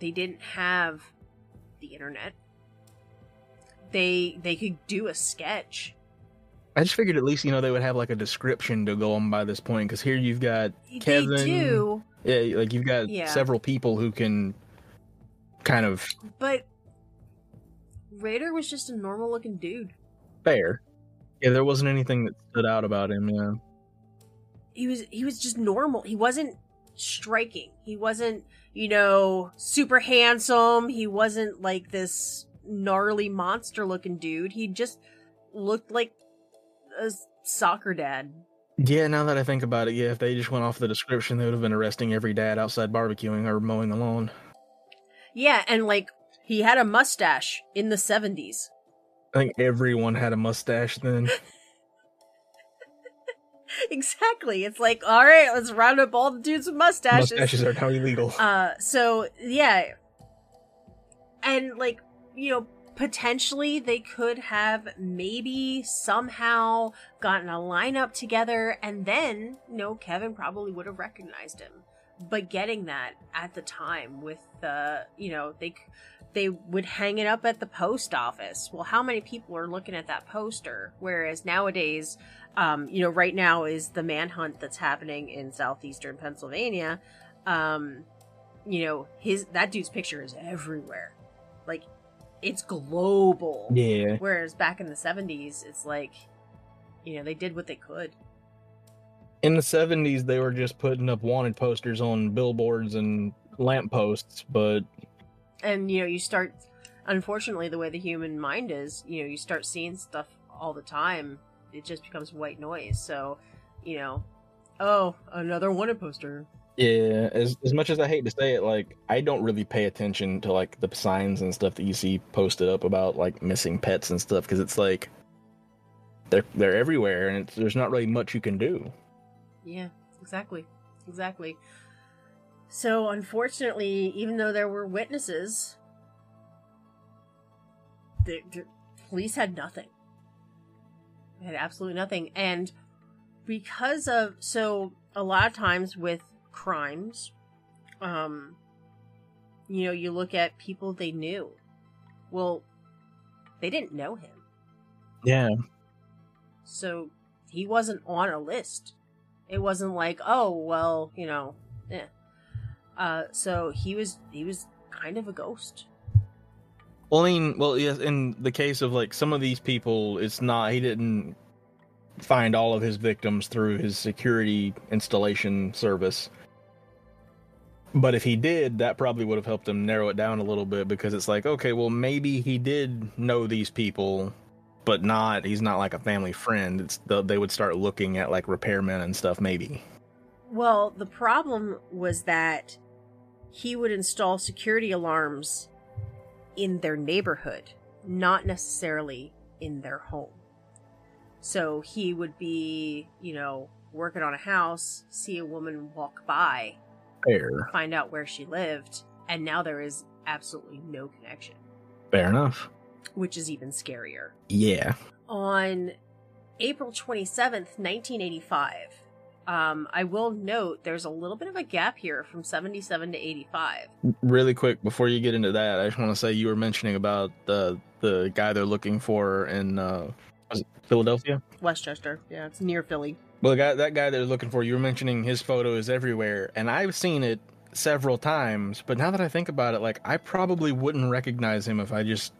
They didn't have the internet. They they could do a sketch. I just figured at least you know they would have like a description to go on by this point because here you've got Kevin. They do, Yeah, like you've got Yeah. several people who can kind of but Rader was just a normal looking dude. fair. Yeah, there wasn't anything that stood out about him. Yeah, he was he was just normal. He wasn't striking. He wasn't, you know, super handsome. He wasn't like this gnarly monster looking dude. He just looked like a soccer dad. Yeah, now that I think about it, yeah, if they just went off the description, they would have been arresting every dad outside barbecuing or mowing the lawn. Yeah, and like he had a mustache in the 70s. I think everyone had a mustache then. [laughs] [laughs] exactly. It's like, all right, let's round up all the dudes with mustaches. Mustaches are now illegal. Uh, so yeah, and like you know, potentially they could have maybe somehow gotten a lineup together, and then you know, Kevin probably would have recognized him. But getting that at the time with the you know they they would hang it up at the post office. Well, how many people are looking at that poster? Whereas nowadays, um, you know, right now is the manhunt that's happening in southeastern Pennsylvania. Um, you know, his that dude's picture is everywhere. Like it's global. Yeah. Whereas back in the 70s, it's like you know, they did what they could. In the 70s, they were just putting up wanted posters on billboards and lampposts, but and you know you start unfortunately the way the human mind is you know you start seeing stuff all the time it just becomes white noise. So you know oh another wanted poster. Yeah as as much as i hate to say it like i don't really pay attention to like the signs and stuff that you see posted up about like missing pets and stuff because it's like they're they're everywhere and there's not really much you can do. Yeah exactly exactly. So, unfortunately, even though there were witnesses, the, the police had nothing. They had absolutely nothing. And because of, so a lot of times with crimes, um, you know, you look at people they knew. Well, they didn't know him. Yeah. So he wasn't on a list. It wasn't like, oh, well, you know, yeah. Uh, so he was he was kind of a ghost. Well, I mean, well, yes. In the case of like some of these people, it's not he didn't find all of his victims through his security installation service. But if he did, that probably would have helped him narrow it down a little bit because it's like, okay, well, maybe he did know these people, but not, he's not like a family friend. It's the, they would start looking at like repairmen and stuff, maybe. Well, the problem was that he would install security alarms in their neighborhood, not necessarily in their home. So he would be, you know, working on a house, see a woman walk by, Fair. find out where she lived, and now there is absolutely no connection. Fair enough. Which is even scarier. Yeah. On April 27th, 1985, um, I will note there's a little bit of a gap here from 77 to 85. Really quick before you get into that, I just want to say you were mentioning about the the guy they're looking for in uh, Philadelphia, Westchester. Yeah, it's near Philly. Well, the guy that guy they're looking for, you were mentioning his photo is everywhere, and I've seen it several times. But now that I think about it, like I probably wouldn't recognize him if I just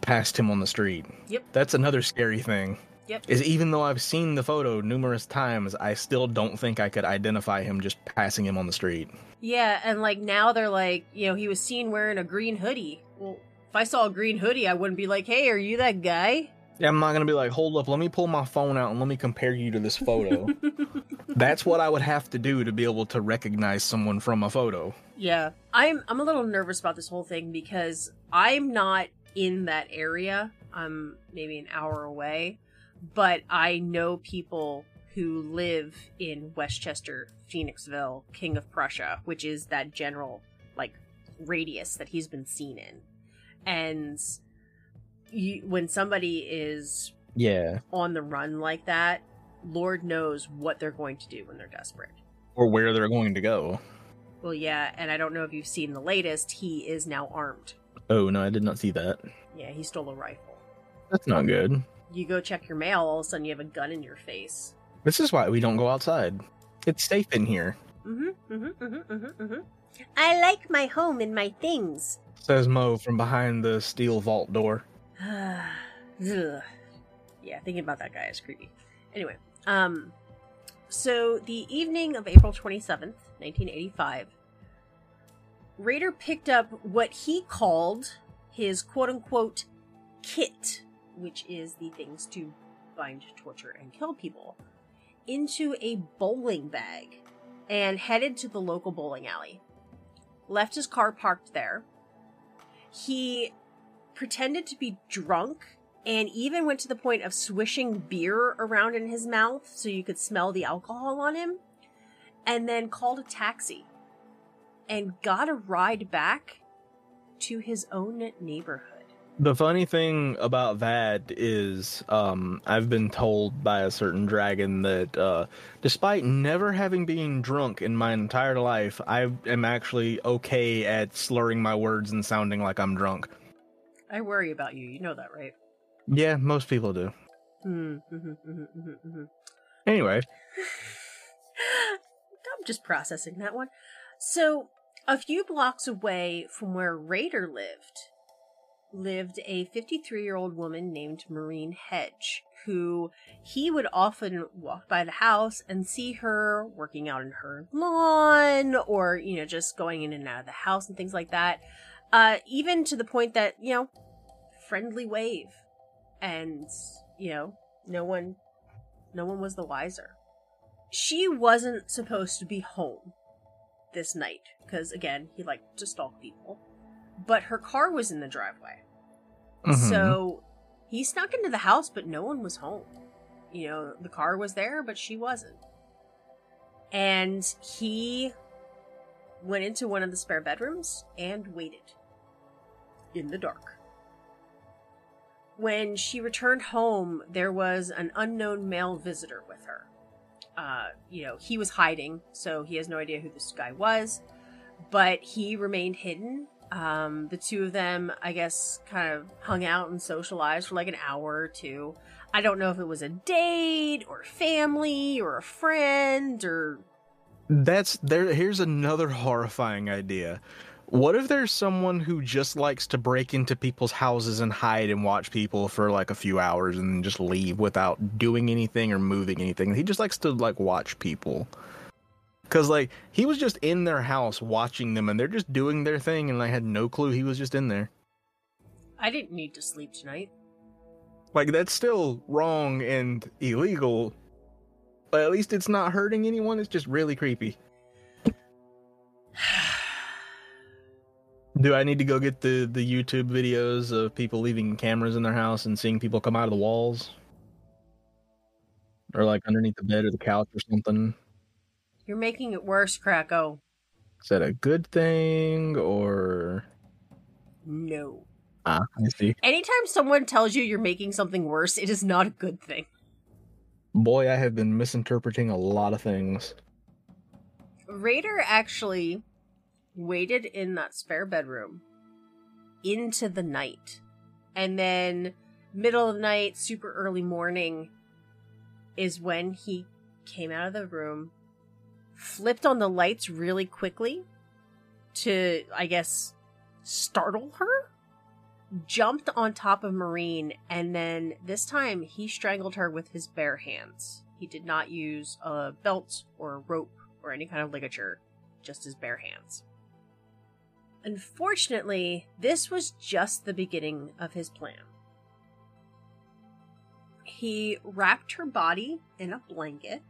passed him on the street. Yep. That's another scary thing. Yep. Is even though I've seen the photo numerous times, I still don't think I could identify him just passing him on the street. Yeah, and like now they're like, you know, he was seen wearing a green hoodie. Well, if I saw a green hoodie, I wouldn't be like, "Hey, are you that guy?" Yeah, I'm not gonna be like, "Hold up, let me pull my phone out and let me compare you to this photo." [laughs] That's what I would have to do to be able to recognize someone from a photo. Yeah, I'm I'm a little nervous about this whole thing because I'm not in that area. I'm maybe an hour away but I know people who live in Westchester, Phoenixville, King of Prussia, which is that general like radius that he's been seen in. And you, when somebody is yeah on the run like that, Lord knows what they're going to do when they're desperate or where they're going to go. Well, yeah, and I don't know if you've seen the latest. He is now armed. Oh no, I did not see that. Yeah, he stole a rifle. That's not good you go check your mail, all of a sudden you have a gun in your face. This is why we don't go outside. It's safe in here. Mm-hmm, mm-hmm, mm-hmm, mm-hmm, mm-hmm. I like my home and my things. Says Mo from behind the steel vault door. [sighs] yeah, thinking about that guy is creepy. Anyway, um, so the evening of April 27th, 1985, Rader picked up what he called his quote unquote kit which is the things to bind, torture, and kill people. into a bowling bag and headed to the local bowling alley. Left his car parked there. He pretended to be drunk and even went to the point of swishing beer around in his mouth so you could smell the alcohol on him, and then called a taxi and got a ride back to his own neighborhood. The funny thing about that is, um, I've been told by a certain dragon that, uh, despite never having been drunk in my entire life, I am actually okay at slurring my words and sounding like I'm drunk. I worry about you. You know that, right? Yeah, most people do. Mm, mhm, mhm, mhm, mhm. Anyway, [sighs] I'm just processing that one. So, a few blocks away from where Rader lived, lived a 53 year old woman named Marine Hedge, who he would often walk by the house and see her working out in her lawn or, you know, just going in and out of the house and things like that. Uh, even to the point that, you know, friendly wave. And, you know, no one, no one was the wiser. She wasn't supposed to be home this night because again he liked to stalk people but her car was in the driveway Mhm. so he snuck into the house but no one was home you know the car was there but she wasn't and he went into one of the spare bedrooms and waited in the dark when she returned home there was an unknown male visitor with her uh, you know, he was hiding, so he has no idea who this guy was, but he remained hidden. Um, the two of them, I guess, kind of hung out and socialized for like an hour or two. I don't know if it was a date or family or a friend or that's there. Here's another horrifying idea. What if there's someone who just likes to break into people's houses and hide and watch people for like a few hours and just leave without doing anything or moving anything? He just likes to like watch people. Cause like he was just in their house watching them and they're just doing their thing and I had no clue he was just in there. I didn't need to sleep tonight. Like that's still wrong and illegal. But at least it's not hurting anyone, it's just really creepy. [sighs] Do I need to go get the the YouTube videos of people leaving cameras in their house and seeing people come out of the walls? Or like underneath the bed or the couch or something? You're making it worse, Krakow. Is that a good thing or No. ah, I see. Anytime someone tells you you're making something worse, it is not a good thing. Boy, I have been misinterpreting a lot of things. Rader actually waited in that spare bedroom into the night. And then, middle of the night, super early morning, is when he came out of the room, flipped on the lights really quickly to, I guess, startle her, jumped on top of Marine, and then this time he strangled her with his bare hands. He did not use a belt or a rope or any kind of ligature, just his bare hands. Unfortunately, this was just the beginning of his plan. He wrapped her body in a blanket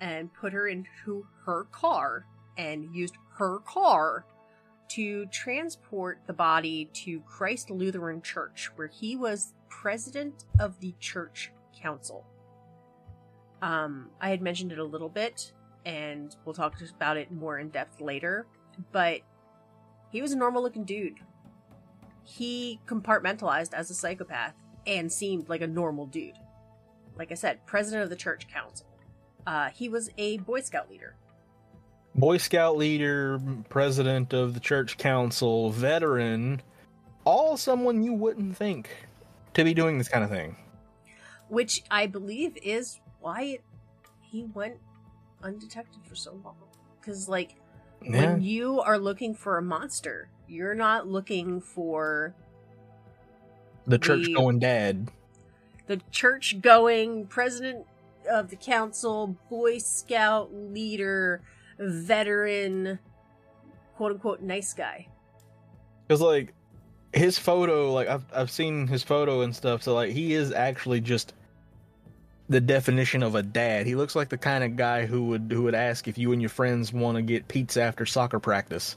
and put her into her car and used her car to transport the body to Christ Lutheran Church, where he was president of the church council. Um, I had mentioned it a little bit, and we'll talk about it more in depth later, but he was a normal looking dude. He compartmentalized as a psychopath and seemed like a normal dude. Like I said, president of the church council. Uh, he was a Boy Scout leader. Boy Scout leader, president of the church council, veteran, all someone you wouldn't think to be doing this kind of thing. which I believe is why he went undetected for so long. Because, like, Yeah. when you are looking for a monster, you're not looking for The church going dad. the church going president of the council, Boy Scout leader, veteran, quote unquote, nice guy. Because like his photo, like I've I've seen his photo and stuff. So like he is actually just the definition of a dad. He looks like the kind of guy who would who would ask if you and your friends want to get pizza after soccer practice.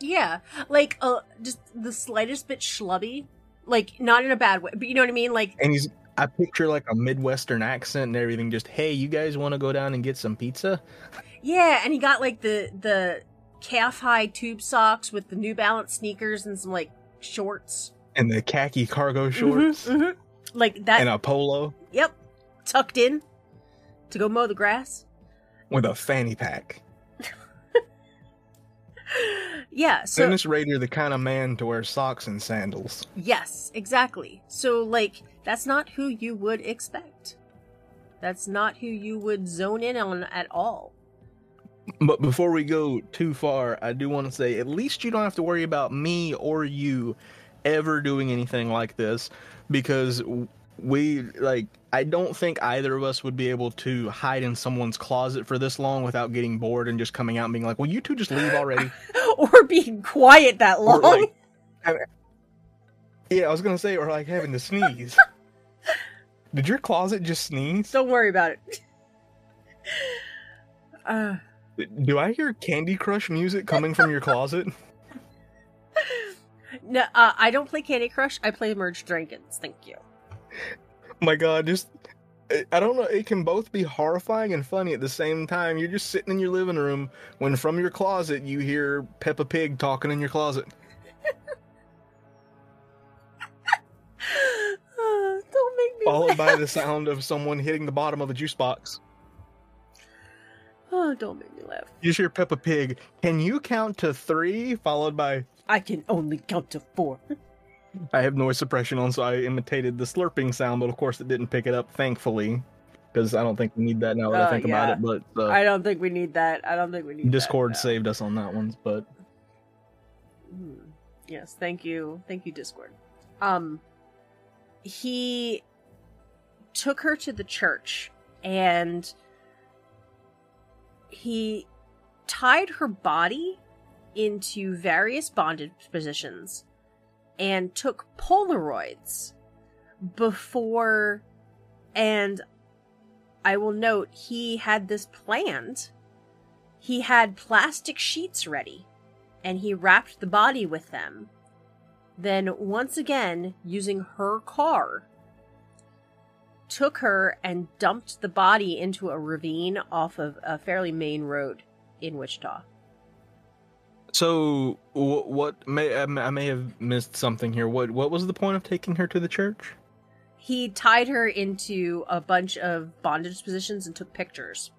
Yeah, like uh, just the slightest bit schlubby, like not in a bad way, but you know what I mean. Like, And he's I picture like a midwestern accent and everything. Just hey, you guys want to go down and get some pizza? yeah, and he got like the the calf high tube socks with the New Balance sneakers and some like shorts, And the khaki cargo shorts Mhm, mhm. like that. and a polo Yep, tucked in to go mow the grass. with a fanny pack. [laughs] Yeah, so Dennis Rader, the kind of man to wear socks and sandals. yes, exactly. So like that's not who you would expect. That's not who you would zone in on at all. But before we go too far, I do want to say at least you don't have to worry about me or you ever doing anything like this because we like I don't think either of us would be able to hide in someone's closet for this long without getting bored and just coming out and being like, "Well, you two just leave already." [laughs] or being quiet that Or, long. like, I- yeah, I was gonna say, or like having to sneeze. [laughs] Did your closet just sneeze? Don't worry about it. [laughs] Uh, Do I hear Candy Crush music coming from your closet? [laughs] no, uh, I don't play Candy Crush. I play Merge Dragons. Thank you. my god just i don't know it can both be horrifying and funny at the same time you're just sitting in your living room when from your closet you hear peppa pig talking in your closet followed by the sound of someone hitting the bottom of a juice box Oh, don't make me laugh. you hear peppa pig can you count to three followed by I can only count to four. i have noise suppression on so i imitated the slurping sound but of course it didn't pick it up thankfully because i don't think we need that now that Uh, i think yeah. about it but uh, I don't think we need that. I don't think we need discord saved us on that one but Hmm. Yes, thank you. Thank you, Discord. Um he took her to the church and he tied her body into various bondage positions and took Polaroids before and I will note he had this planned. He had plastic sheets ready and he wrapped the body with them. Then, once again, using her car, took her and dumped the body into a ravine off of a fairly main road in Wichita. So, wh- what may- I may have missed something here. What what was the point of taking her to the church? He tied her into a bunch of bondage positions and took pictures.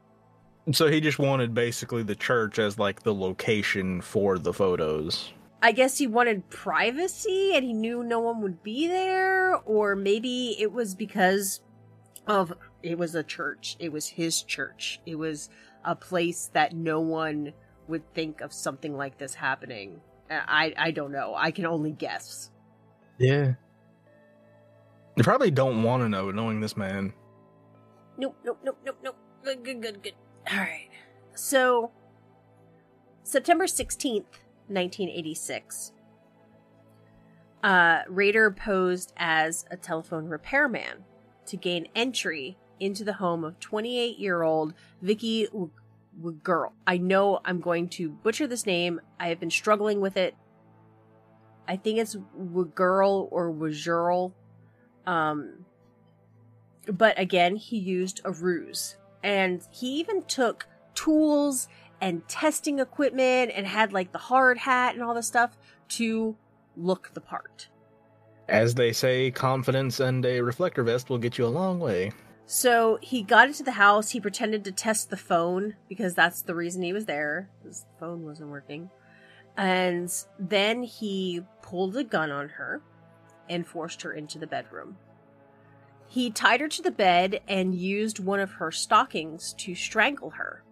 So he just wanted basically the church as like the location for the photos. I guess he wanted privacy and he knew no one would be there, or maybe it was because of it was a church. It was his church. It was a place that no one would think of something like this happening. I I don't know. I can only guess. Yeah. You probably don't want to know, knowing this man. Nope, nope, nope, nope, nope. Good, good, good, good. All right. So, September 16th, 1986, uh, Rader posed as a telephone repairman to gain entry into the home of 28 year old Vicky Girl. I know I'm going to butcher this name. I have been struggling with it. I think it's Girl or Wajurl. Um, but again, he used a ruse. And he even took tools and testing equipment and had like the hard hat and all this stuff to look the part. As they say, confidence and a reflector vest will get you a long way. So he got into the house. He pretended to test the phone because that's the reason he was there. His phone wasn't working. And then he pulled a gun on her and forced her into the bedroom. He tied her to the bed and used one of her stockings to strangle her.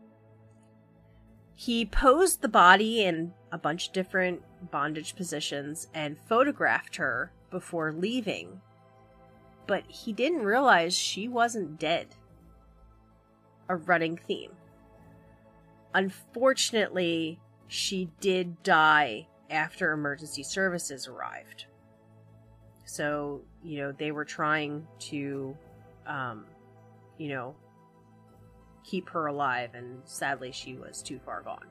He posed the body in a bunch of different bondage positions and photographed her before leaving but he didn't realize she wasn't dead. A running theme. Unfortunately, she did die after emergency services arrived. So, you know, they were trying to, um, you know, keep her alive, and sadly, she was too far gone.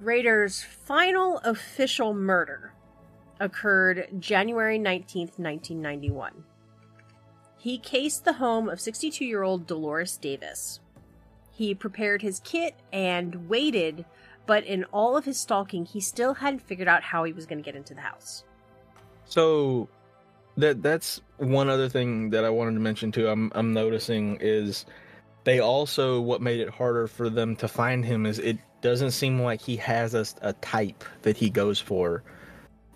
Rader's final official murder occurred January 19th, 1991. He cased the home of 62 year old Dolores Davis. He prepared his kit and waited, but in all of his stalking, he still hadn't figured out how he was going to get into the house. So that that's one other thing that I wanted to mention too. I'm I'm noticing is they also what made it harder for them to find him is it doesn't seem like he has a, a type that he goes for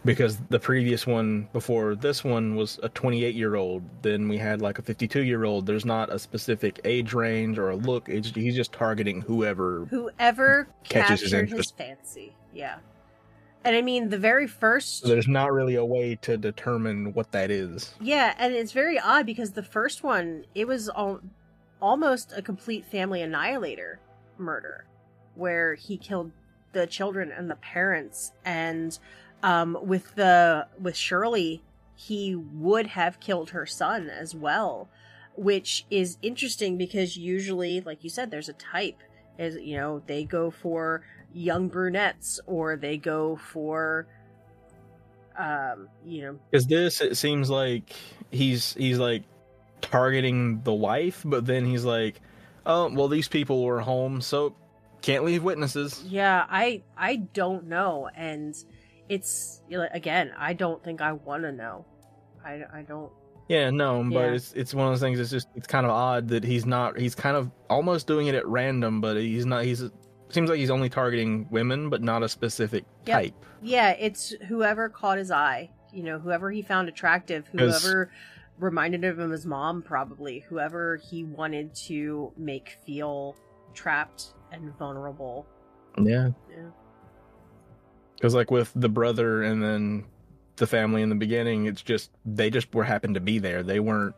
because the previous one before this one was a 28 year old then we had like a 52 year old there's not a specific age range or a look it's, he's just targeting whoever Whoever Catches his his fancy. Yeah. And I mean, the very first. so there's not really a way to determine what that is Yeah, and it's very odd because the first one, it was al- almost a complete family annihilator murder where he killed the children and the parents and um with the with Shirley he would have killed her son as well which is interesting because usually like you said there's a type is you know they go for young brunettes or they go for um you know Because this, it seems like he's he's like targeting the wife, but then he's like, "Oh, well, these people were home, so can't leave witnesses." Yeah, I I don't know, and it's again, I don't think I want to know. I I don't. Yeah, no, but Yeah. it's it's one of those things. It's just it's kind of odd that he's not. He's kind of almost doing it at random, but he's not. He's seems like he's only targeting women, but not a specific Yep. type. Yeah, it's whoever caught his eye. You know, whoever he found attractive, whoever reminded him of his mom, probably whoever he wanted to make feel trapped and vulnerable. Yeah, Yeah. Because like with the brother and then the family in the beginning, it's just they just were happened to be there. They weren't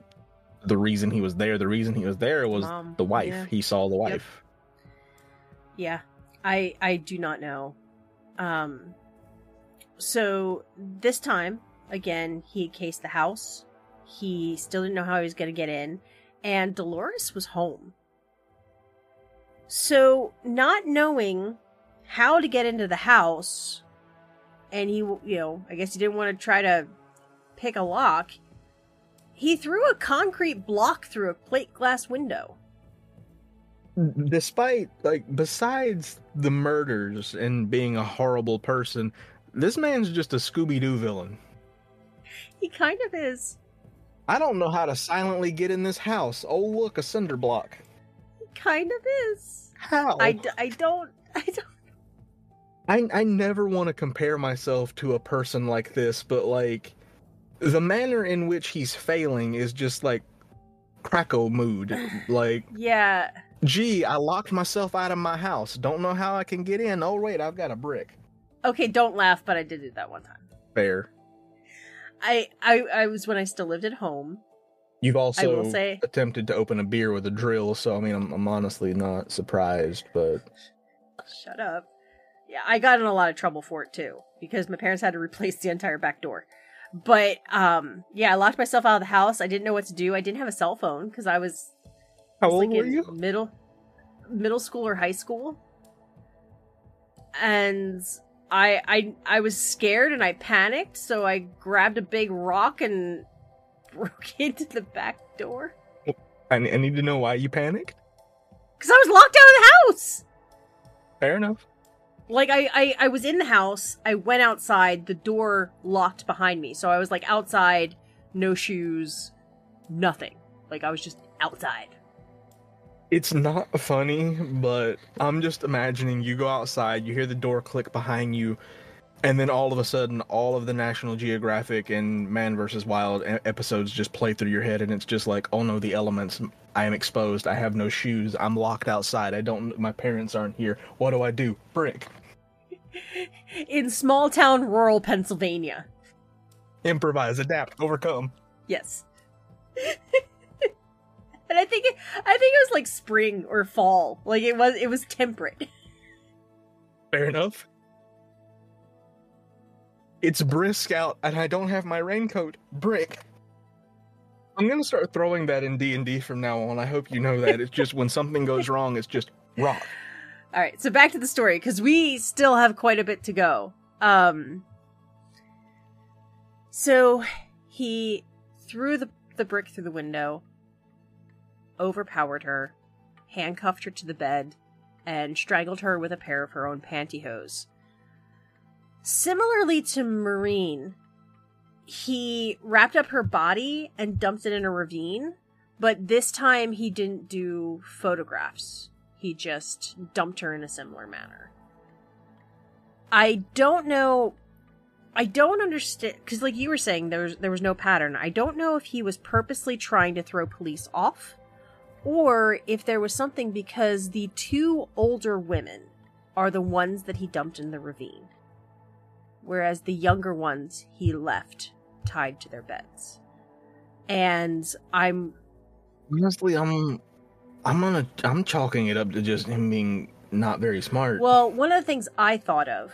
the reason he was there. The reason he was there was Mom, the wife. yeah. He saw the wife. Yeah, I I do not know. Um, so this time again, he cased the house. He still didn't know how he was going to get in, and Dolores was home. So not knowing how to get into the house, and he, you know, I guess he didn't want to try to pick a lock. He threw a concrete block through a plate glass window. despite like besides the murders and being a horrible person this man's just a scooby-doo villain He kind of is. i don't know how to silently get in this house oh look a cinder block He kind of is. how I, d- I don't [laughs] I don't I, I never want to compare myself to a person like this but like the manner in which he's failing is just like cracko mood. [laughs] Like yeah. gee i locked myself out of my house. Don't know how i can get in. Oh wait i've got a brick. Okay don't laugh but I did it that one time. Fair. I I I was when I still lived at home. You've also say attempted to open a beer with a drill, so I mean, I'm, I'm honestly not surprised, but shut up I got in a lot of trouble for it too because my parents had to replace the entire back door but um yeah I locked myself out of the house I didn't know what to do I didn't have a cell phone because I was how was, old like were in you? Middle middle school or high school. And I I I was scared and I panicked, so I grabbed a big rock and [laughs] broke into the back door. I, need to know why you panicked. Cause I was locked out of the house. Fair enough. Like I, I I was in the house, I went outside, the door locked behind me. So I was like outside, no shoes, nothing. Like I was just outside. It's not funny, but I'm just imagining you go outside, you hear the door click behind you, and then all of a sudden, all of the National Geographic and Man vs. Wild episodes just play through your head, and it's just like, oh no, the elements. I am exposed. I have no shoes. I'm locked outside. I don't. My parents aren't here. What do I do? Brick. [laughs] In small town rural Pennsylvania. Improvise, adapt, overcome. Yes. [laughs] and I think it, I think it was like spring or fall. Like it was it was temperate. Fair enough. It's brisk out, and I don't have my raincoat. Brick. I'm gonna start throwing that in D and D from now on. I hope you know that. It's just when something goes wrong, it's just rock. All right, so back to the story because we still have quite a bit to go. Um, so he threw the the brick through the window, overpowered her, handcuffed her to the bed, and strangled her with a pair of her own pantyhose. Similarly to Marine, he wrapped up her body and dumped it in a ravine, but this time he didn't do photographs. He just dumped her in a similar manner. I don't know. I don't understand because, like you were saying, there was there was no pattern. I don't know if he was purposely trying to throw police off, or if there was something because the two older women are the ones that he dumped in the ravine, whereas the younger ones he left tied to their beds. And I'm Honestly, I'm I'm gonna I'm chalking it up to just him being not very smart. Well, one of the things I thought of,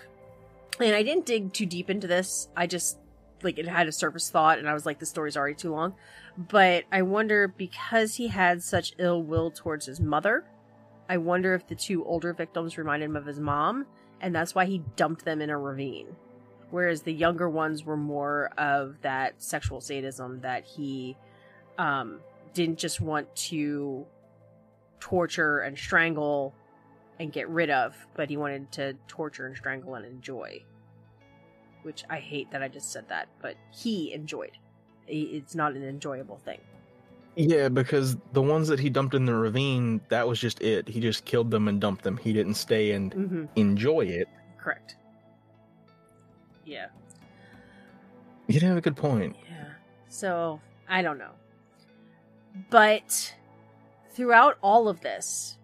and I didn't dig too deep into this, I just like it had a surface thought, and I was like, the story's already too long. But I wonder because he had such ill will towards his mother, I wonder if the two older victims reminded him of his mom, and that's why he dumped them in a ravine. Whereas the younger ones were more of that sexual sadism that he um, didn't just want to torture and strangle and get rid of, but he wanted to torture and strangle and enjoy. Which I hate that I just said that, but he enjoyed. It's not an enjoyable thing. yeah, because the ones that he dumped in the ravine, that was just it. He just killed them and dumped them. He didn't stay and Mm-hmm. enjoy it. Correct. Yeah. You have a good point. Yeah. So, I don't know. But throughout all of this,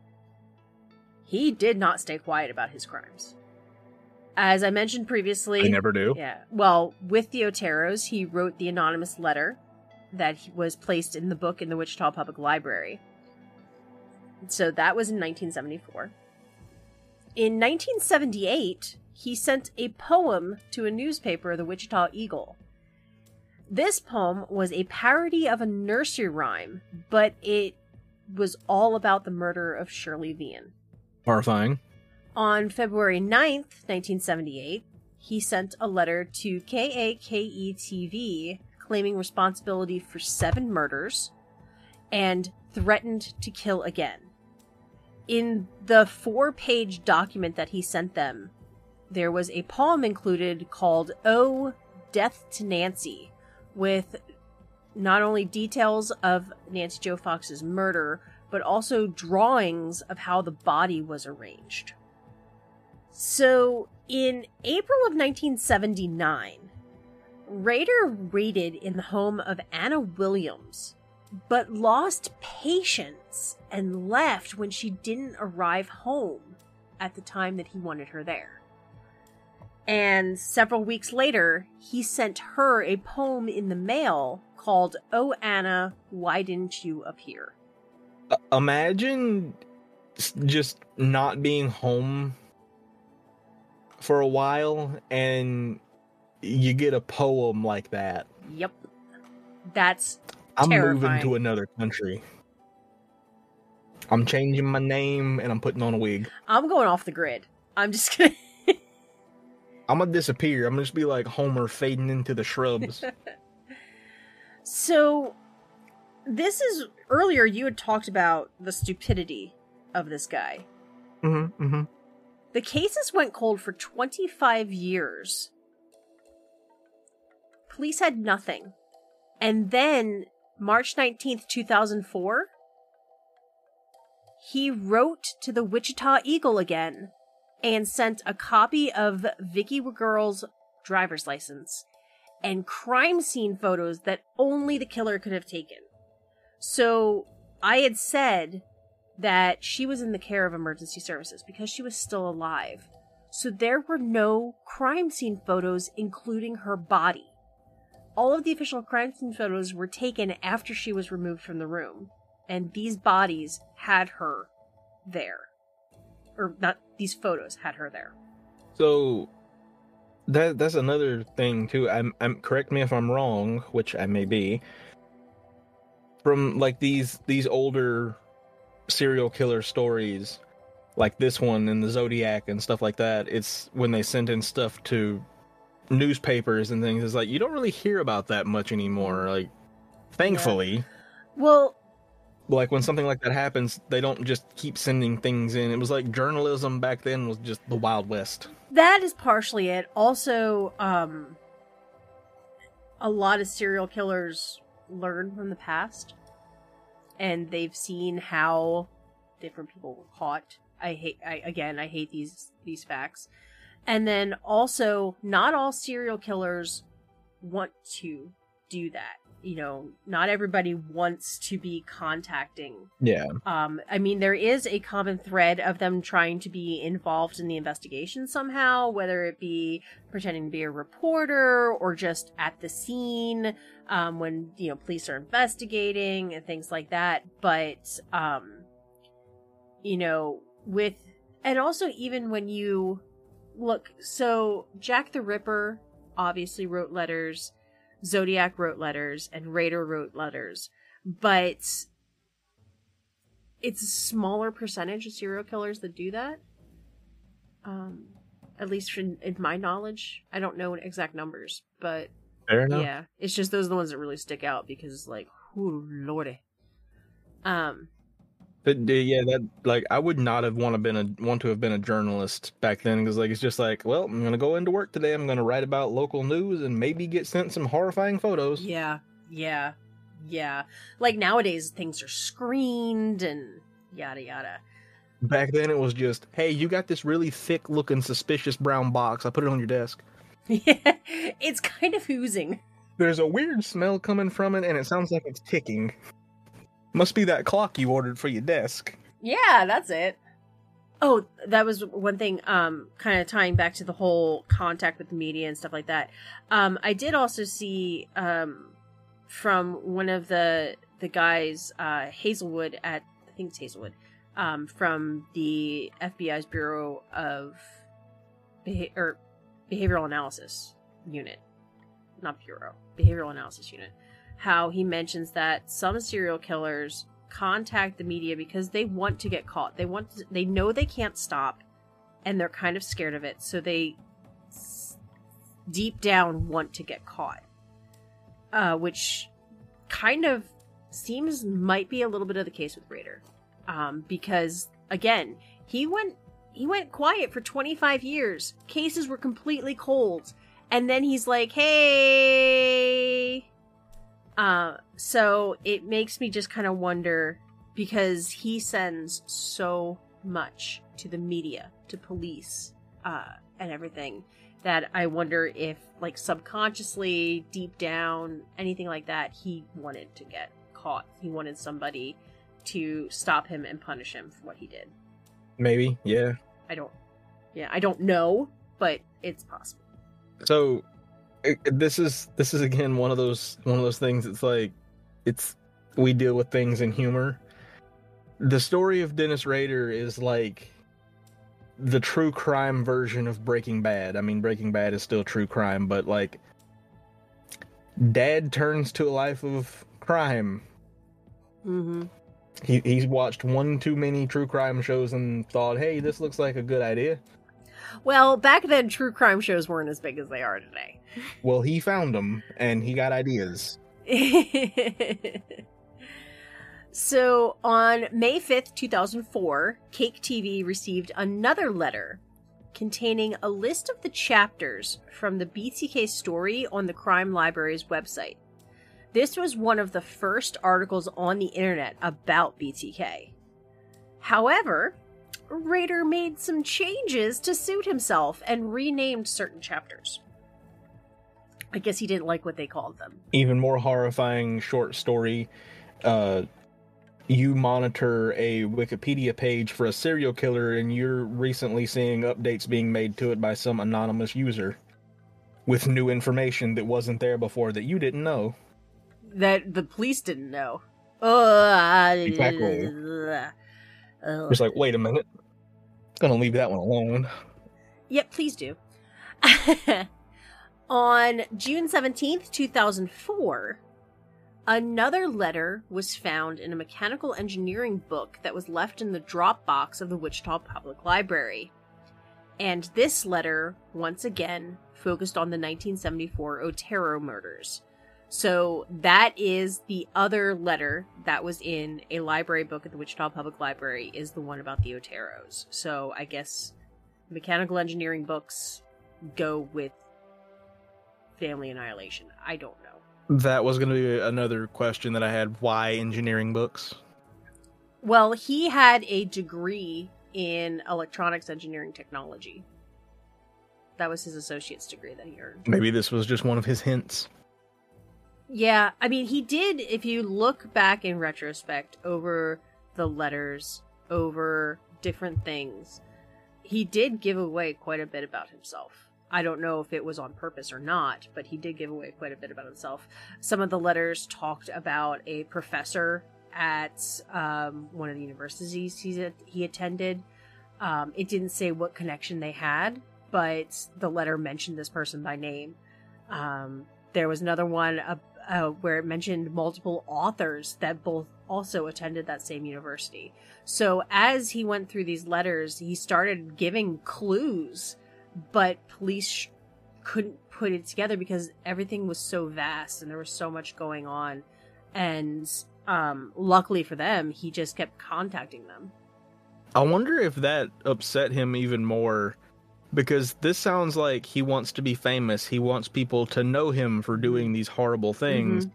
he did not stay quiet about his crimes. As I mentioned previously, I never do. Yeah. Well, with the Oteros, he wrote the anonymous letter that was placed in the book in the Wichita Public Library. So that was in 1974. In 1978, he sent a poem to a newspaper, the Wichita Eagle. This poem was a parody of a nursery rhyme, but it was all about the murder of Shirley Vian. Horrifying. On February 9th, 1978, he sent a letter to KAKE TV claiming responsibility for seven murders and threatened to kill again. In the four page document that he sent them, there was a poem included called Oh, Death to Nancy, with not only details of Nancy Jo Fox's murder, but also drawings of how the body was arranged. So, in April of 1979, Rader raided in the home of Anna Williams, but lost patience and left when she didn't arrive home at the time that he wanted her there. And several weeks later, he sent her a poem in the mail called Oh Anna, Why Didn't You Appear? Uh, imagine just not being home for a while and you get a poem like that. Yep. That's I'm moving to another country. I'm changing my name and I'm putting on a wig. I'm going off the grid. I'm just gonna I'm gonna disappear. I'm gonna just be like Homer fading into the shrubs. [laughs] So, this is earlier you had talked about the stupidity of this guy. mm-hmm, mm-hmm. The cases went cold for 25 years. Police had nothing. And then, March 19th, 2004, he wrote to the Wichita Eagle again and sent a copy of Vicki Wegerle's driver's license and crime scene photos that only the killer could have taken. So I had said that she was in the care of emergency services because she was still alive. So there were no crime scene photos, including her body. All of the official crime scene photos were taken after she was removed from the room, and these bodies had her there. Or not, these photos had her there. So that that's another thing too. I'm, I'm correct me if I'm wrong, which I may be. from like these these older serial killer stories, like this one in the Zodiac and stuff like that. It's when they send in stuff to newspapers and things. It's like you don't really hear about that much anymore. Like, thankfully, Well, like when something like that happens, they don't just keep sending things in. It was like journalism back then was just the Wild West. that is partially it. Also, um, a lot of serial killers learn from the past, and they've seen how different people were caught. I hate. I again, I hate these these facts. And then also, not all serial killers want to do that. You know, not everybody wants to be contacting Yeah. um, I mean, there is a common thread of them trying to be involved in the investigation somehow, whether it be pretending to be a reporter or just at the scene um, when you know police are investigating and things like that. But um, you know, with and also even when you look, so Jack the Ripper obviously wrote letters. Zodiac wrote letters and Rader wrote letters, but it's a smaller percentage of serial killers that do that. Um, at least in, in my knowledge, I don't know exact numbers, but yeah, it's just those are the ones that really stick out because, like, ooh lordy. Um, But yeah, that like I would not have want to been a want to have been a journalist back then because like it's just like, well, I'm gonna go into work today. I'm gonna write about local news and maybe get sent some horrifying photos. yeah, yeah, yeah. Like nowadays, things are screened and yada yada. Back then, it was just, hey, you got this really thick looking suspicious brown box. I put it on your desk. Yeah, [laughs] it's kind of oozing. There's a weird smell coming from it, and it sounds like it's ticking. Must be that clock you ordered for your desk. Yeah, that's it. Oh, that was one thing, um, kind of tying back to the whole contact with the media and stuff like that. Um, I did also see, um, from one of the, the guys, uh, Hazelwood at, I think it's Hazelwood, um, from the FBI's Bureau of Beha- or Behavioral Analysis Unit, not Bureau, Behavioral Analysis Unit, how he mentions that some serial killers contact the media because they want to get caught. They want to, they know they can't stop and they're kind of scared of it. So they deep down want to get caught. Uh, which kind of seems might be a little bit of the case with Rader. Um, because again, he went he went quiet for 25 years. Cases were completely cold. And then he's like, "Hey, uh, so it makes me just kind of wonder because he sends so much to the media, to police, uh, and everything that I wonder if, like, subconsciously, deep down, anything like that, he wanted to get caught. He wanted somebody to stop him and punish him for what he did. Maybe, yeah. I don't, yeah, I don't know, but it's possible. So this is this is again one of those one of those things. It's like it's we deal with things in humor. The story of Dennis Rader is like the true crime version of Breaking Bad. I mean, Breaking Bad is still true crime, but like dad turns to a life of crime. Mm-hmm. He he's watched one too many true crime shows and thought, "Hey, this looks like a good idea." Well, back then, true crime shows weren't as big as they are today. Well, he found them and he got ideas. [laughs] so on May 5th, 2004, KAKE TV received another letter containing a list of the chapters from the BTK story on the Crime Library's website. This was one of the first articles on the internet about BTK. However, Rader made some changes to suit himself and renamed certain chapters. I guess he didn't like what they called them. even more horrifying short story uh you monitor a wikipedia page for a serial killer and you're recently seeing updates being made to it by some anonymous user with new information that wasn't there before that you didn't know that the police didn't know. Uh, Uh, it's like wait a minute I'm gonna leave that one alone Yep, please do. [laughs] On June 17th, 2004, Another letter was found in a mechanical engineering book that was left in the drop box of the Wichita Public Library. And this letter, once again, focused on the 1974 Otero murders. So that is the other letter that was in a library book at the Wichita Public Library is the one about the Oteros. So I guess mechanical engineering books go with family annihilation. I don't know. That was going to be another question that I had. Why engineering books? Well, he had a degree in electronics engineering technology. That was his associate's degree that he earned. Maybe this was just one of his hints. Yeah, I mean, he did, if you look back in retrospect over the letters, over different things, he did give away quite a bit about himself. I don't know if it was on purpose or not, but he did give away quite a bit about himself. Some of the letters talked about a professor at um, one of the universities he, he attended. Um, it didn't say what connection they had, but the letter mentioned this person by name. Um, there was another one uh, where it mentioned multiple authors that both also attended that same university. So as he went through these letters, he started giving clues but police sh- couldn't put it together because everything was so vast and there was so much going on and um luckily for them he just kept contacting them I wonder if that upset him even more because this sounds like he wants to be famous. He wants people to know him for doing these horrible things.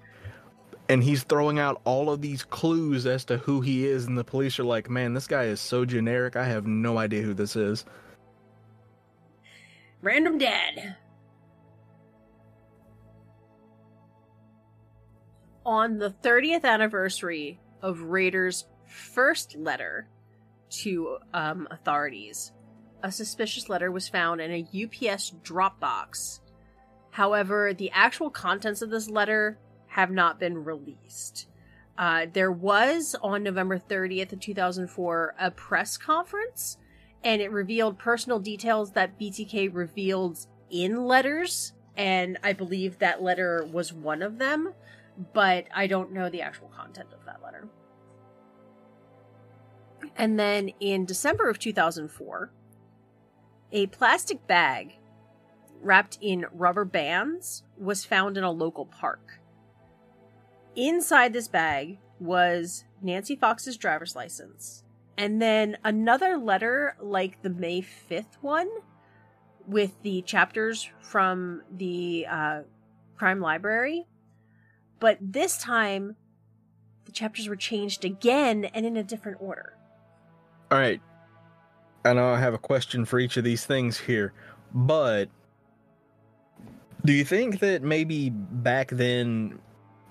And he's throwing out all of these clues as to who he is, and the police are like, man, this guy is so generic. I have no idea who this is. random dad on the 30th anniversary of Rader's first letter to um, authorities, a suspicious letter was found in a UPS drop box. However, the actual contents of this letter have not been released. Uh, there was on November 30th of 2004 a press conference, and it revealed personal details that BTK revealed in letters, and I believe that letter was one of them, but I don't know the actual content of that letter. And then in December of 2004, a plastic bag wrapped in rubber bands was found in a local park. Inside this bag was Nancy Fox's driver's license, and then another letter like the May 5th one with the chapters from the uh, crime library. But this time, the chapters were changed again and in a different order. All right. I know I have a question for each of these things here, but do you think that maybe back then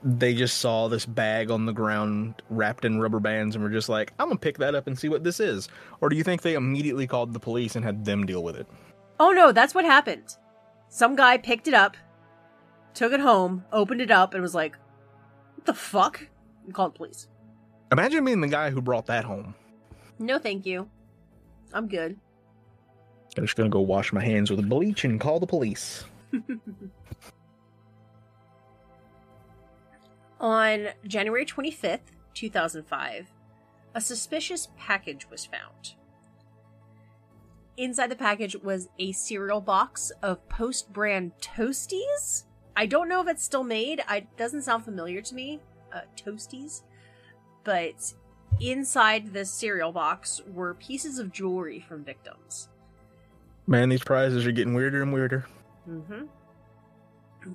they just saw this bag on the ground wrapped in rubber bands and were just like, I'm gonna pick that up and see what this is? Or do you think they immediately called the police and had them deal with it? Oh no, that's what happened. Some guy picked it up, took it home, opened it up, and was like, What the fuck? And called the police. Imagine being the guy who brought that home. No, thank you. I'm good. I'm just gonna go wash my hands with bleach and call the police. [laughs] On January 25th, 2005, a suspicious package was found. Inside the package was a cereal box of post brand toasties. I don't know if it's still made. It doesn't sound familiar to me. Uh, toasties. But inside the cereal box were pieces of jewelry from victims. Man, these prizes are getting weirder and weirder. Mm-hmm.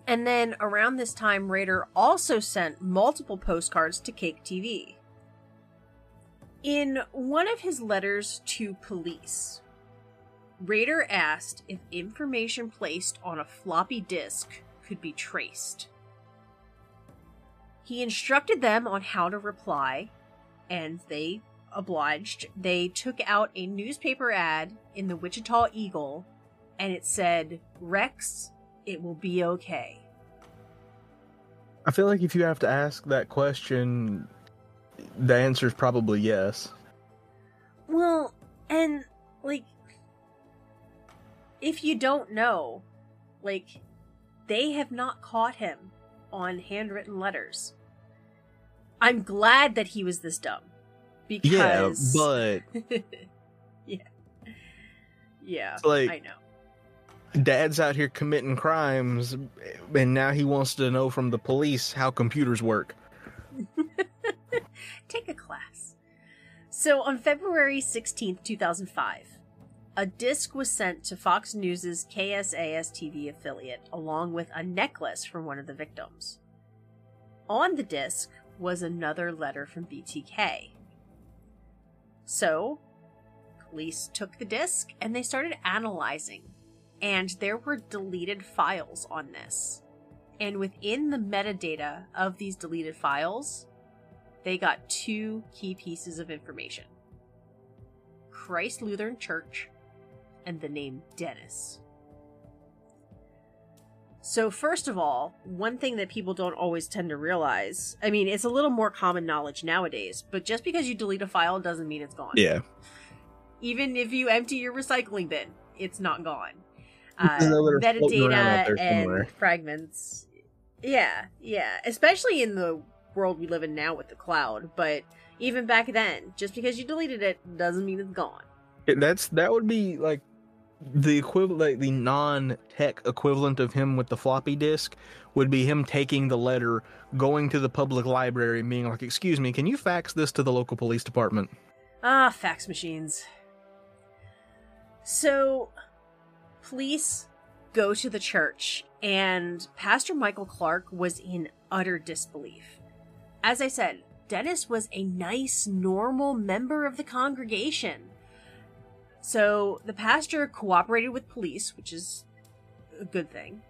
And then around this time, Rader also sent multiple postcards to KAKE TV. In one of his letters to police, Rader asked if information placed on a floppy disk could be traced. He instructed them on how to reply, and they obliged. They took out a newspaper ad in the Wichita Eagle, and it said, Rex, it will be okay. I feel like if you have to ask that question, the answer is probably yes. Well, and like, if you don't know, like, they have not caught him on handwritten letters. I'm glad that he was this dumb Because Yeah, but [laughs] yeah, yeah, It's like- I know. dad's out here committing crimes, and now he wants to know from the police how computers work. [laughs] Take a class. So on February 16th, 2005, a disc was sent to Fox News' KSAS TV affiliate along with a necklace from one of the victims. On the disc was another letter from BTK. So, police took the disc and they started analyzing, and there were deleted files on this. And within the metadata of these deleted files, they got two key pieces of information Christ Lutheran Church and the name Dennis. So, first of all, one thing that people don't always tend to realize I mean, it's a little more common knowledge nowadays, but just because you delete a file doesn't mean it's gone. Yeah, Even if you empty your recycling bin, it's not gone. Uh, [laughs] There's another floating around out metadata and fragments. Yeah, yeah. Especially in the world we live in now with the cloud. But even back then, just because you deleted it doesn't mean it's gone. That's that would be like the equivalent, the non-tech equivalent of him with the floppy disk would be him taking the letter, going to the public library, and being like, "Excuse me, can you fax this to the local police department?" Ah, fax machines. So, police go to the church, and Pastor Michael Clark was in utter disbelief. As I said, Dennis was a nice, normal member of the congregation. So, the pastor cooperated with police, which is a good thing.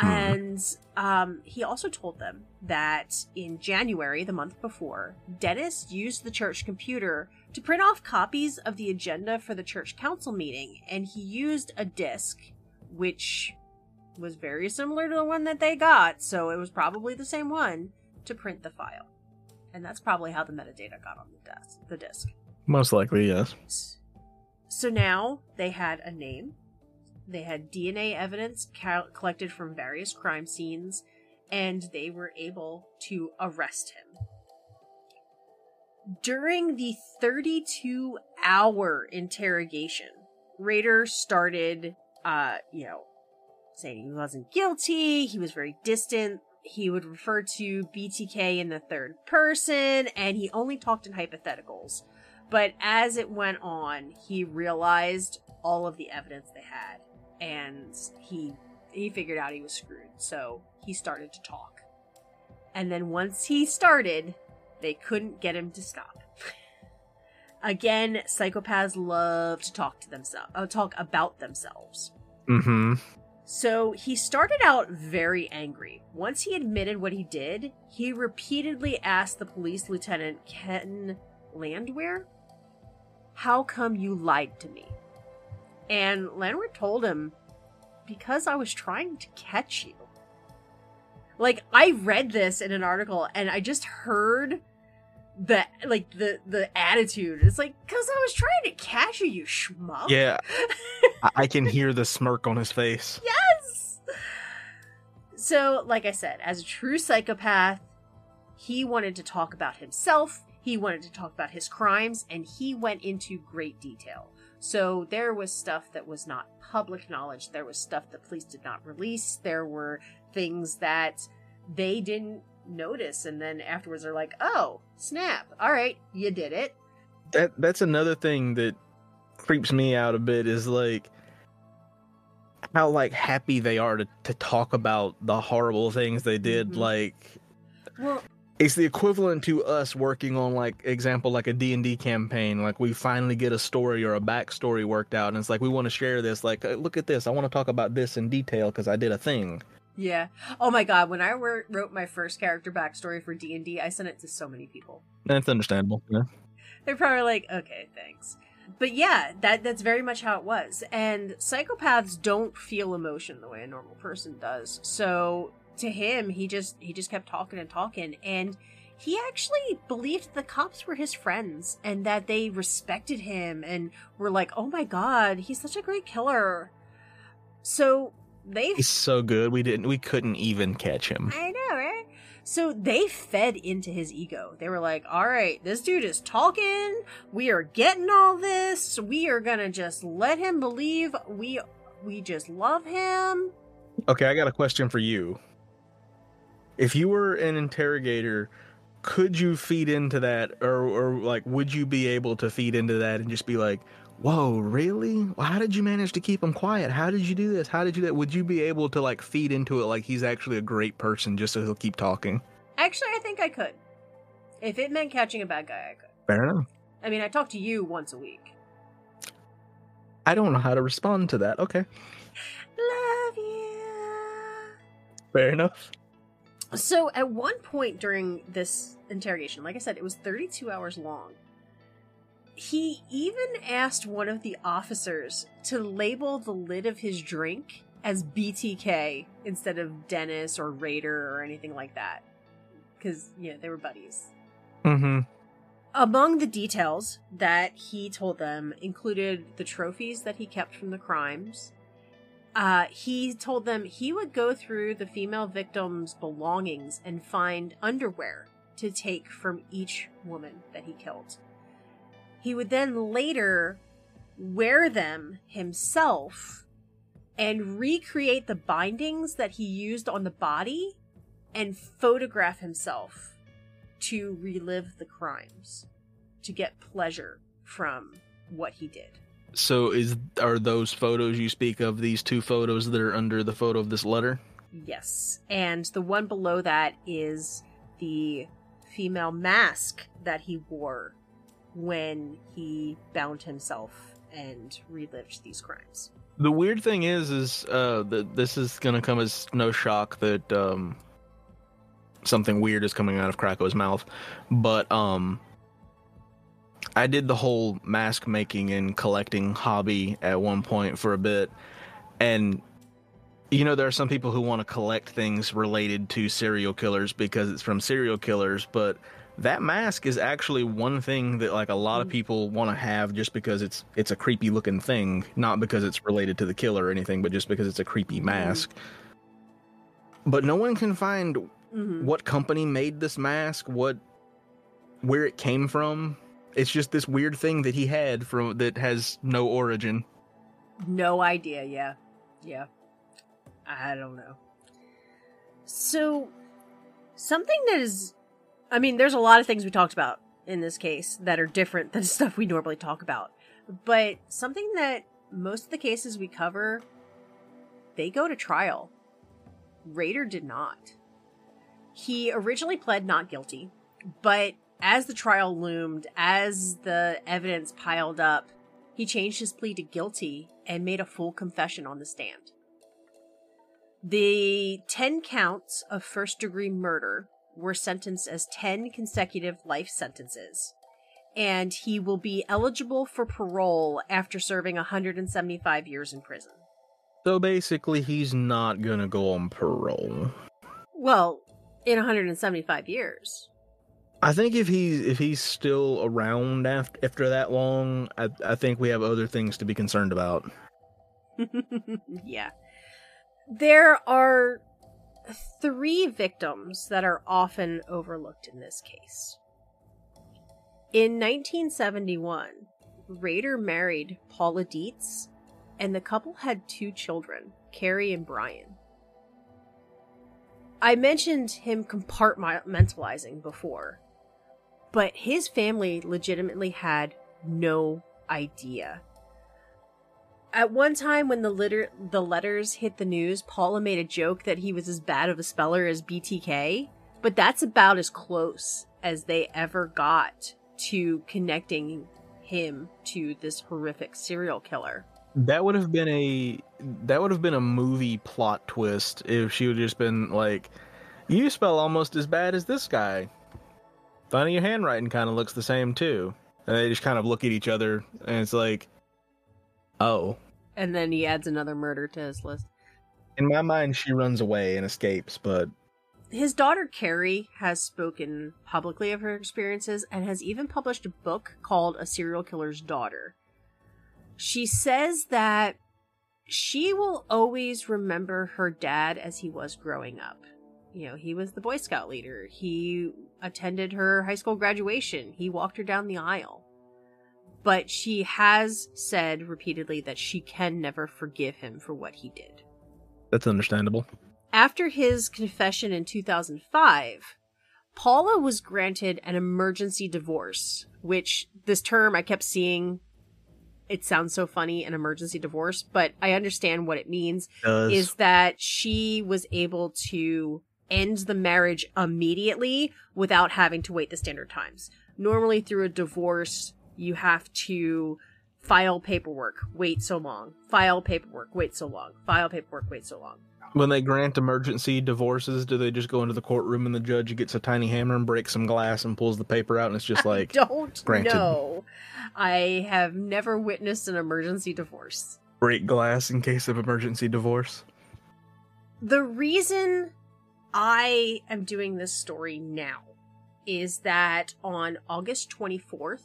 And um, he also told them that in January, the month before, Dennis used the church computer to print off copies of the agenda for the church council meeting, and he used a disc, which was very similar to the one that they got, so it was probably the same one, to print the file. And that's probably how the metadata got on the desk, the disc. Most likely, yes. So now they had a name, they had DNA evidence collected from various crime scenes, and they were able to arrest him. During the 32 hour interrogation, Rader started, uh, you know, saying he wasn't guilty, he was very distant, he would refer to BTK in the third person, and he only talked in hypotheticals. But as it went on, he realized all of the evidence they had, and he he figured out he was screwed. So he started to talk. And then once he started, they couldn't get him to stop. [laughs] Again, psychopaths love to talk to themselves, uh, talk about themselves. Mm-hmm. So he started out very angry. Once he admitted what he did, he repeatedly asked the police lieutenant Ken Landwehr, How come you lied to me? And Landwehr told him, Because I was trying to catch you. Like, I read this in an article and I just heard the like the the attitude. It's like, cause I was trying to catch you, you schmuck. Yeah, [laughs] I can hear the smirk on his face. Yes. So, like I said, as a true psychopath, he wanted to talk about himself, he wanted to talk about his crimes, and he went into great detail. So, there was stuff that was not public knowledge, there was stuff the police did not release, there were things that they didn't notice, and then afterwards they're like, oh, snap, all right, you did it. That that's another thing that creeps me out a bit is like how like happy they are to, to talk about the horrible things they did Mhm. like Well, it's the equivalent to us working on like example like a d&d campaign like we finally get a story or a backstory worked out and it's like we want to share this like "Uh, look at this i want to talk about this in detail because i did a thing yeah. Oh my god, when I wrote my first character backstory for D&D, I sent it to so many people. that's understandable yeah. They're probably like, okay, thanks. But yeah, that that's very much how it was. And psychopaths don't feel emotion the way a normal person does. So to him, he just he just kept talking and talking and he actually believed the cops were his friends and that they respected him and were like, "Oh my god, he's such a great killer." So they he's so good we didn't we couldn't even catch him I know, right? So they fed into his ego. They were like, all right, this dude is talking. We are getting all this. We are going to just let him believe we we just love him. Okay, I got a question for you. If you were an interrogator, could you feed into that or or like would you be able to feed into that and just be like, "Whoa, really? Well, how did you manage to keep him quiet? How did you do this? How did you do that?" Would you be able to like feed into it like he's actually a great person just so he'll keep talking? Actually, I think I could. If it meant catching a bad guy, I could. Fair enough. I mean, I talk to you once a week. I don't know how to respond to that. Okay. Love you. Fair enough. So, at one point during this interrogation, like I said, it was 32 hours long. He even asked one of the officers to label the lid of his drink as BTK instead of Dennis or Rader or anything like that. Because, yeah, they were buddies. Mhm. Among the details that he told them included the trophies that he kept from the crimes. Uh, he told them he would go through the female victim's belongings and find underwear to take from each woman that he killed. He would then later wear them himself and recreate the bindings that he used on the body and photograph himself to relive the crimes, to get pleasure from what he did. So is are those photos you speak of these two photos that are under the photo of this letter? Yes. And the one below that is the female mask that he wore when he bound himself and relived these crimes. The weird thing is, is uh, that this is gonna come as no shock that um, something weird is coming out of Krakow's mouth, but um, I did the whole mask making and collecting hobby at one point for a bit, and you know there are some people who want to collect things related to serial killers because it's from serial killers, but that mask is actually one thing that like a lot of people want to have just because it's it's a creepy looking thing, not because it's related to the killer or anything, but just because it's a creepy mask. But no one can find Mm-hmm. what company made this mask, what where it came from. It's just this weird thing that he had from that has no origin. No idea, yeah. Yeah. I don't know. So, something that is. I mean, there's a lot of things we talked about in this case that are different than [laughs] stuff we normally talk about. But something that most of the cases we cover, they go to trial. Rader did not. He originally pled not guilty, but as the trial loomed, as the evidence piled up, he changed his plea to guilty and made a full confession on the stand. The 10 counts of first degree murder were sentenced as 10 consecutive life sentences, and he will be eligible for parole after serving 175 years in prison. So basically, he's not gonna go on parole. Well, in 175 years. I think if he's if he's still around after after that long, I I think we have other things to be concerned about. [laughs] yeah. There are three victims that are often overlooked in this case. In 1971, Rader married Paula Dietz, and the couple had two children, Kerri and Brian. I mentioned him compartmentalizing before, but his family legitimately had no idea. At one time, when the litter the letters hit the news, Paula made a joke that he was as bad of a speller as BTK, but that's about as close as they ever got to connecting him to this horrific serial killer. That would have been a that would have been a movie plot twist if she would have just been like, "You spell almost as bad as this guy." Funny, your handwriting kind of looks the same too. And they just kind of look at each other, and it's like, "Oh." And then he adds another murder to his list. In my mind, she runs away and escapes, but His daughter Kerri has spoken publicly of her experiences and has even published a book called A Serial Killer's Daughter. She says that she will always remember her dad as he was growing up. You know, he was the Boy Scout leader. He attended her high school graduation. He walked her down the aisle. But she has said repeatedly that she can never forgive him for what he did. That's understandable. After his confession in 2005, Paula was granted an emergency divorce, which this term I kept seeing. It sounds so funny, an emergency divorce, but I understand what it means is that she was able to end the marriage immediately without having to wait the standard times. Normally, through a divorce, you have to file paperwork, wait so long, file paperwork, wait so long, file paperwork, wait so long. when they grant emergency divorces, do they just go into the courtroom and the judge gets a tiny hammer and breaks some glass and pulls the paper out and it's just like I don't granted. know. I have never witnessed an emergency divorce. break glass in case of emergency divorce? The reason I am doing this story now is that on August 24th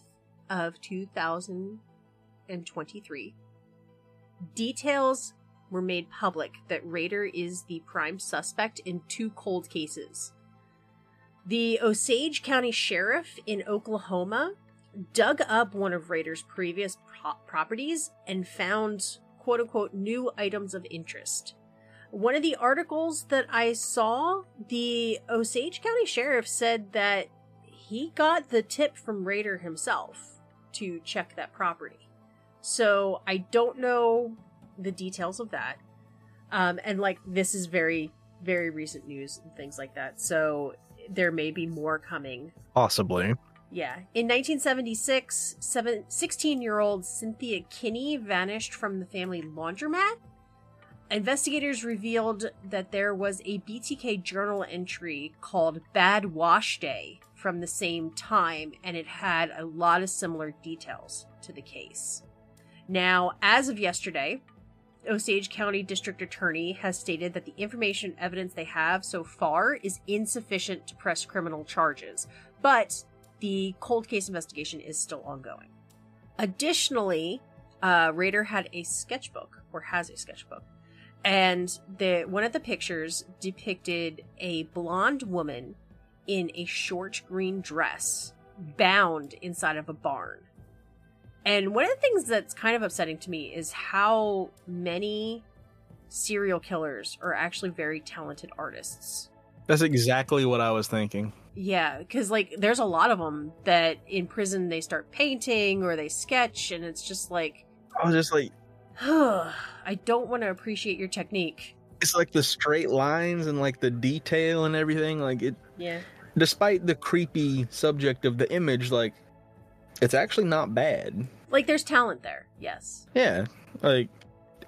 of 2023, details were made public that Rader is the prime suspect in two cold cases. The Osage County Sheriff in Oklahoma dug up one of Rader's previous pro- properties and found quote unquote new items of interest. One of the articles that I saw, the Osage County Sheriff said that he got the tip from Rader himself to check that property. So I don't know the details of that. Um, and like this is very, very recent news and things like that. So there may be more coming Possibly. yeah. In 1976, 16 year old Cynthia Kinney vanished from the family laundromat. Investigators revealed that there was a BTK journal entry called Bad Wash Day from the same time, and it had a lot of similar details to the case. Now, as of yesterday, Osage County District Attorney has stated that the information and evidence they have so far is insufficient to press criminal charges, but the cold case investigation is still ongoing. Additionally, uh, Rader had a sketchbook, or has a sketchbook, and the one of the pictures depicted a blonde woman in a short green dress, bound inside of a barn. And one of the things that's kind of upsetting to me is how many serial killers are actually very talented artists. That's exactly what I was thinking. Yeah, because like there's a lot of them that in prison they start painting or they sketch, and it's just like, I was just like, [sighs] I don't want to appreciate your technique. it's like the straight lines and like the detail and everything. Like it, Yeah. despite the creepy subject of the image, like it's actually not bad. Like there's talent there, yes. Yeah, like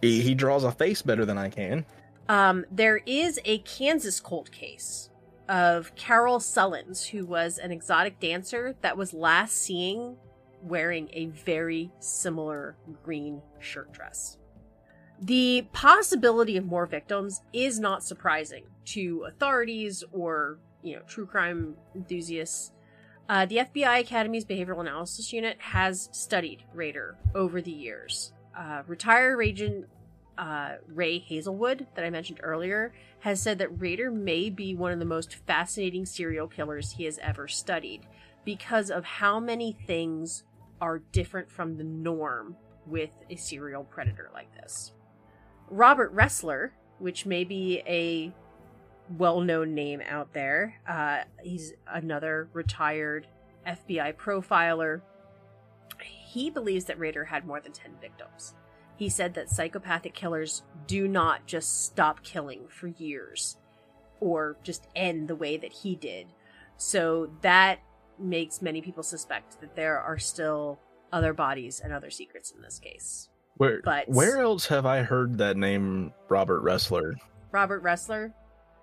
he, he draws a face better than I can. Um, there is a Kansas cold case of Carol Sullins, who was an exotic dancer that was last seen wearing a very similar green shirt dress. The possibility of more victims is not surprising to authorities or, you know, true crime enthusiasts. Uh, the FBI Academy's Behavioral Analysis Unit has studied Rader over the years. Uh, retired agent uh, Ray Hazelwood, that I mentioned earlier, has said that Rader may be one of the most fascinating serial killers he has ever studied because of how many things are different from the norm with a serial predator like this. Robert Ressler, which may be a well known name out there, uh, he's another retired FBI profiler. He believes that Rader had more than 10 victims. He said that psychopathic killers do not just stop killing for years or just end the way that he did. So that makes many people suspect that there are still other bodies and other secrets in this case. Where But- where else have I heard that name, Robert Ressler? Robert Ressler,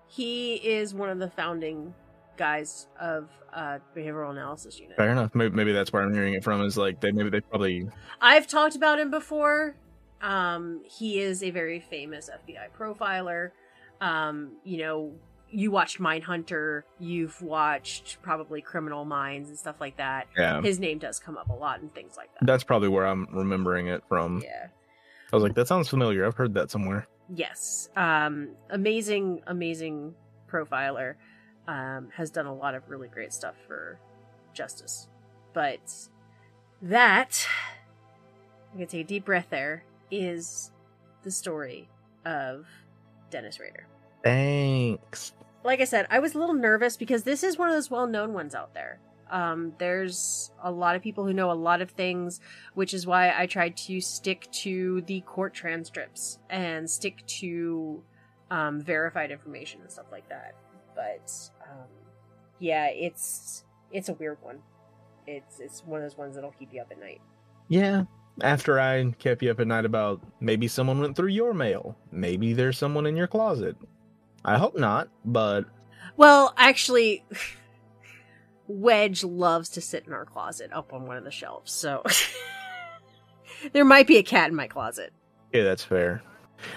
he is one of the founding guys of uh, Behavioral Analysis Unit. Fair enough. Maybe, maybe that's where I'm hearing it from. Is like they maybe they probably I've talked about him before. Um, he is a very famous FBI profiler. Um, you know, you watched Mindhunter, you've watched probably Criminal Minds and stuff like that. yeah. His name does come up a lot and things like that. That's probably where I'm remembering it from. Yeah. I was like, that sounds familiar. I've heard that somewhere. Yes. Um, amazing, amazing profiler, um, has done a lot of really great stuff for justice. But that, I'm gonna take a deep breath there, is the story of Dennis Rader. Thanks. Like I said, I was a little nervous because this is one of those well known ones out there. Um, there's a lot of people who know a lot of things, which is why I tried to stick to the court transcripts and stick to um, verified information and stuff like that. But um, yeah, it's it's a weird one. It's it's one of those ones that'll keep you up at night. Yeah. After I kept you up at night about maybe someone went through your mail, maybe there's someone in your closet. I hope not, but Well, actually, [laughs] Wedge loves to sit in our closet up on one of the shelves, so [laughs] there might be a cat in my closet. yeah, that's fair.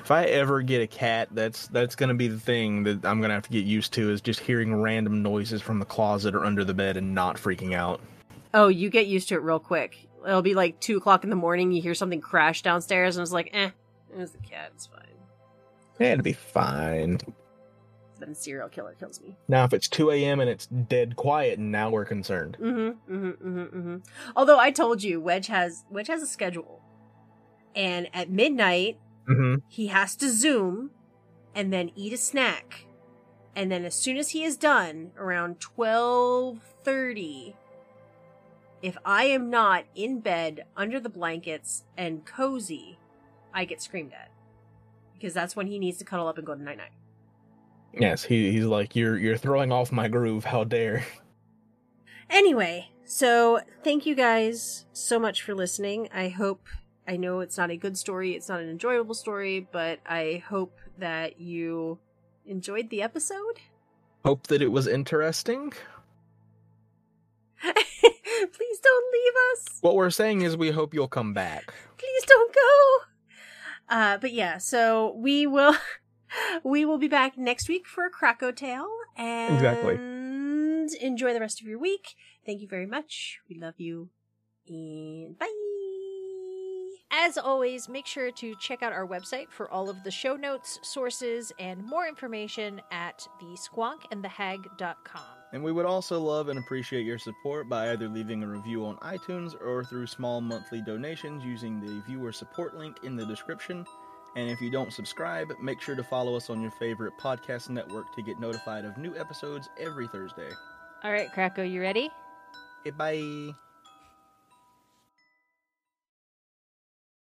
If I ever get a cat, that's that's gonna be the thing that I'm gonna have to get used to is just hearing random noises from the closet or under the bed and not freaking out. Oh, you get used to it real quick. It'll be like two o'clock in the morning. You hear something crash downstairs, and it's like, eh, it was the cat. It's fine. Yeah, it'll be fine. Then serial killer kills me. Now, if it's 2 a.m. and it's dead quiet, now we're concerned. Mm-hmm, mm-hmm, mm-hmm, mm-hmm. Although I told you, Wedge has Wedge has a schedule, and at midnight Mm-hmm. he has to zoom, and then eat a snack, and then as soon as he is done, around twelve thirty, if I am not in bed under the blankets and cozy, I get screamed at because that's when he needs to cuddle up and go to night night. Yes, he, he's like, you're you're throwing off my groove. How dare? Anyway, so thank you guys so much for listening. I hope I know it's not a good story, it's not an enjoyable story, but I hope that you enjoyed the episode. Hope that it was interesting. [laughs] Please don't leave us. What we're saying is, we hope you'll come back. Please don't go. Uh, but yeah, so we will [laughs] we will be back next week for a Krakow tale and Exactly. enjoy the rest of your week. Thank you very much. We love you. And bye. As always, make sure to check out our website for all of the show notes, sources, and more information at thesquonkandthehag.com. And we would also love and appreciate your support by either leaving a review on iTunes or through small monthly donations using the viewer support link in the description. And if you don't subscribe, make sure to follow us on your favorite podcast network to get notified of new episodes every Thursday. All right, Krakow, you ready? Okay, bye.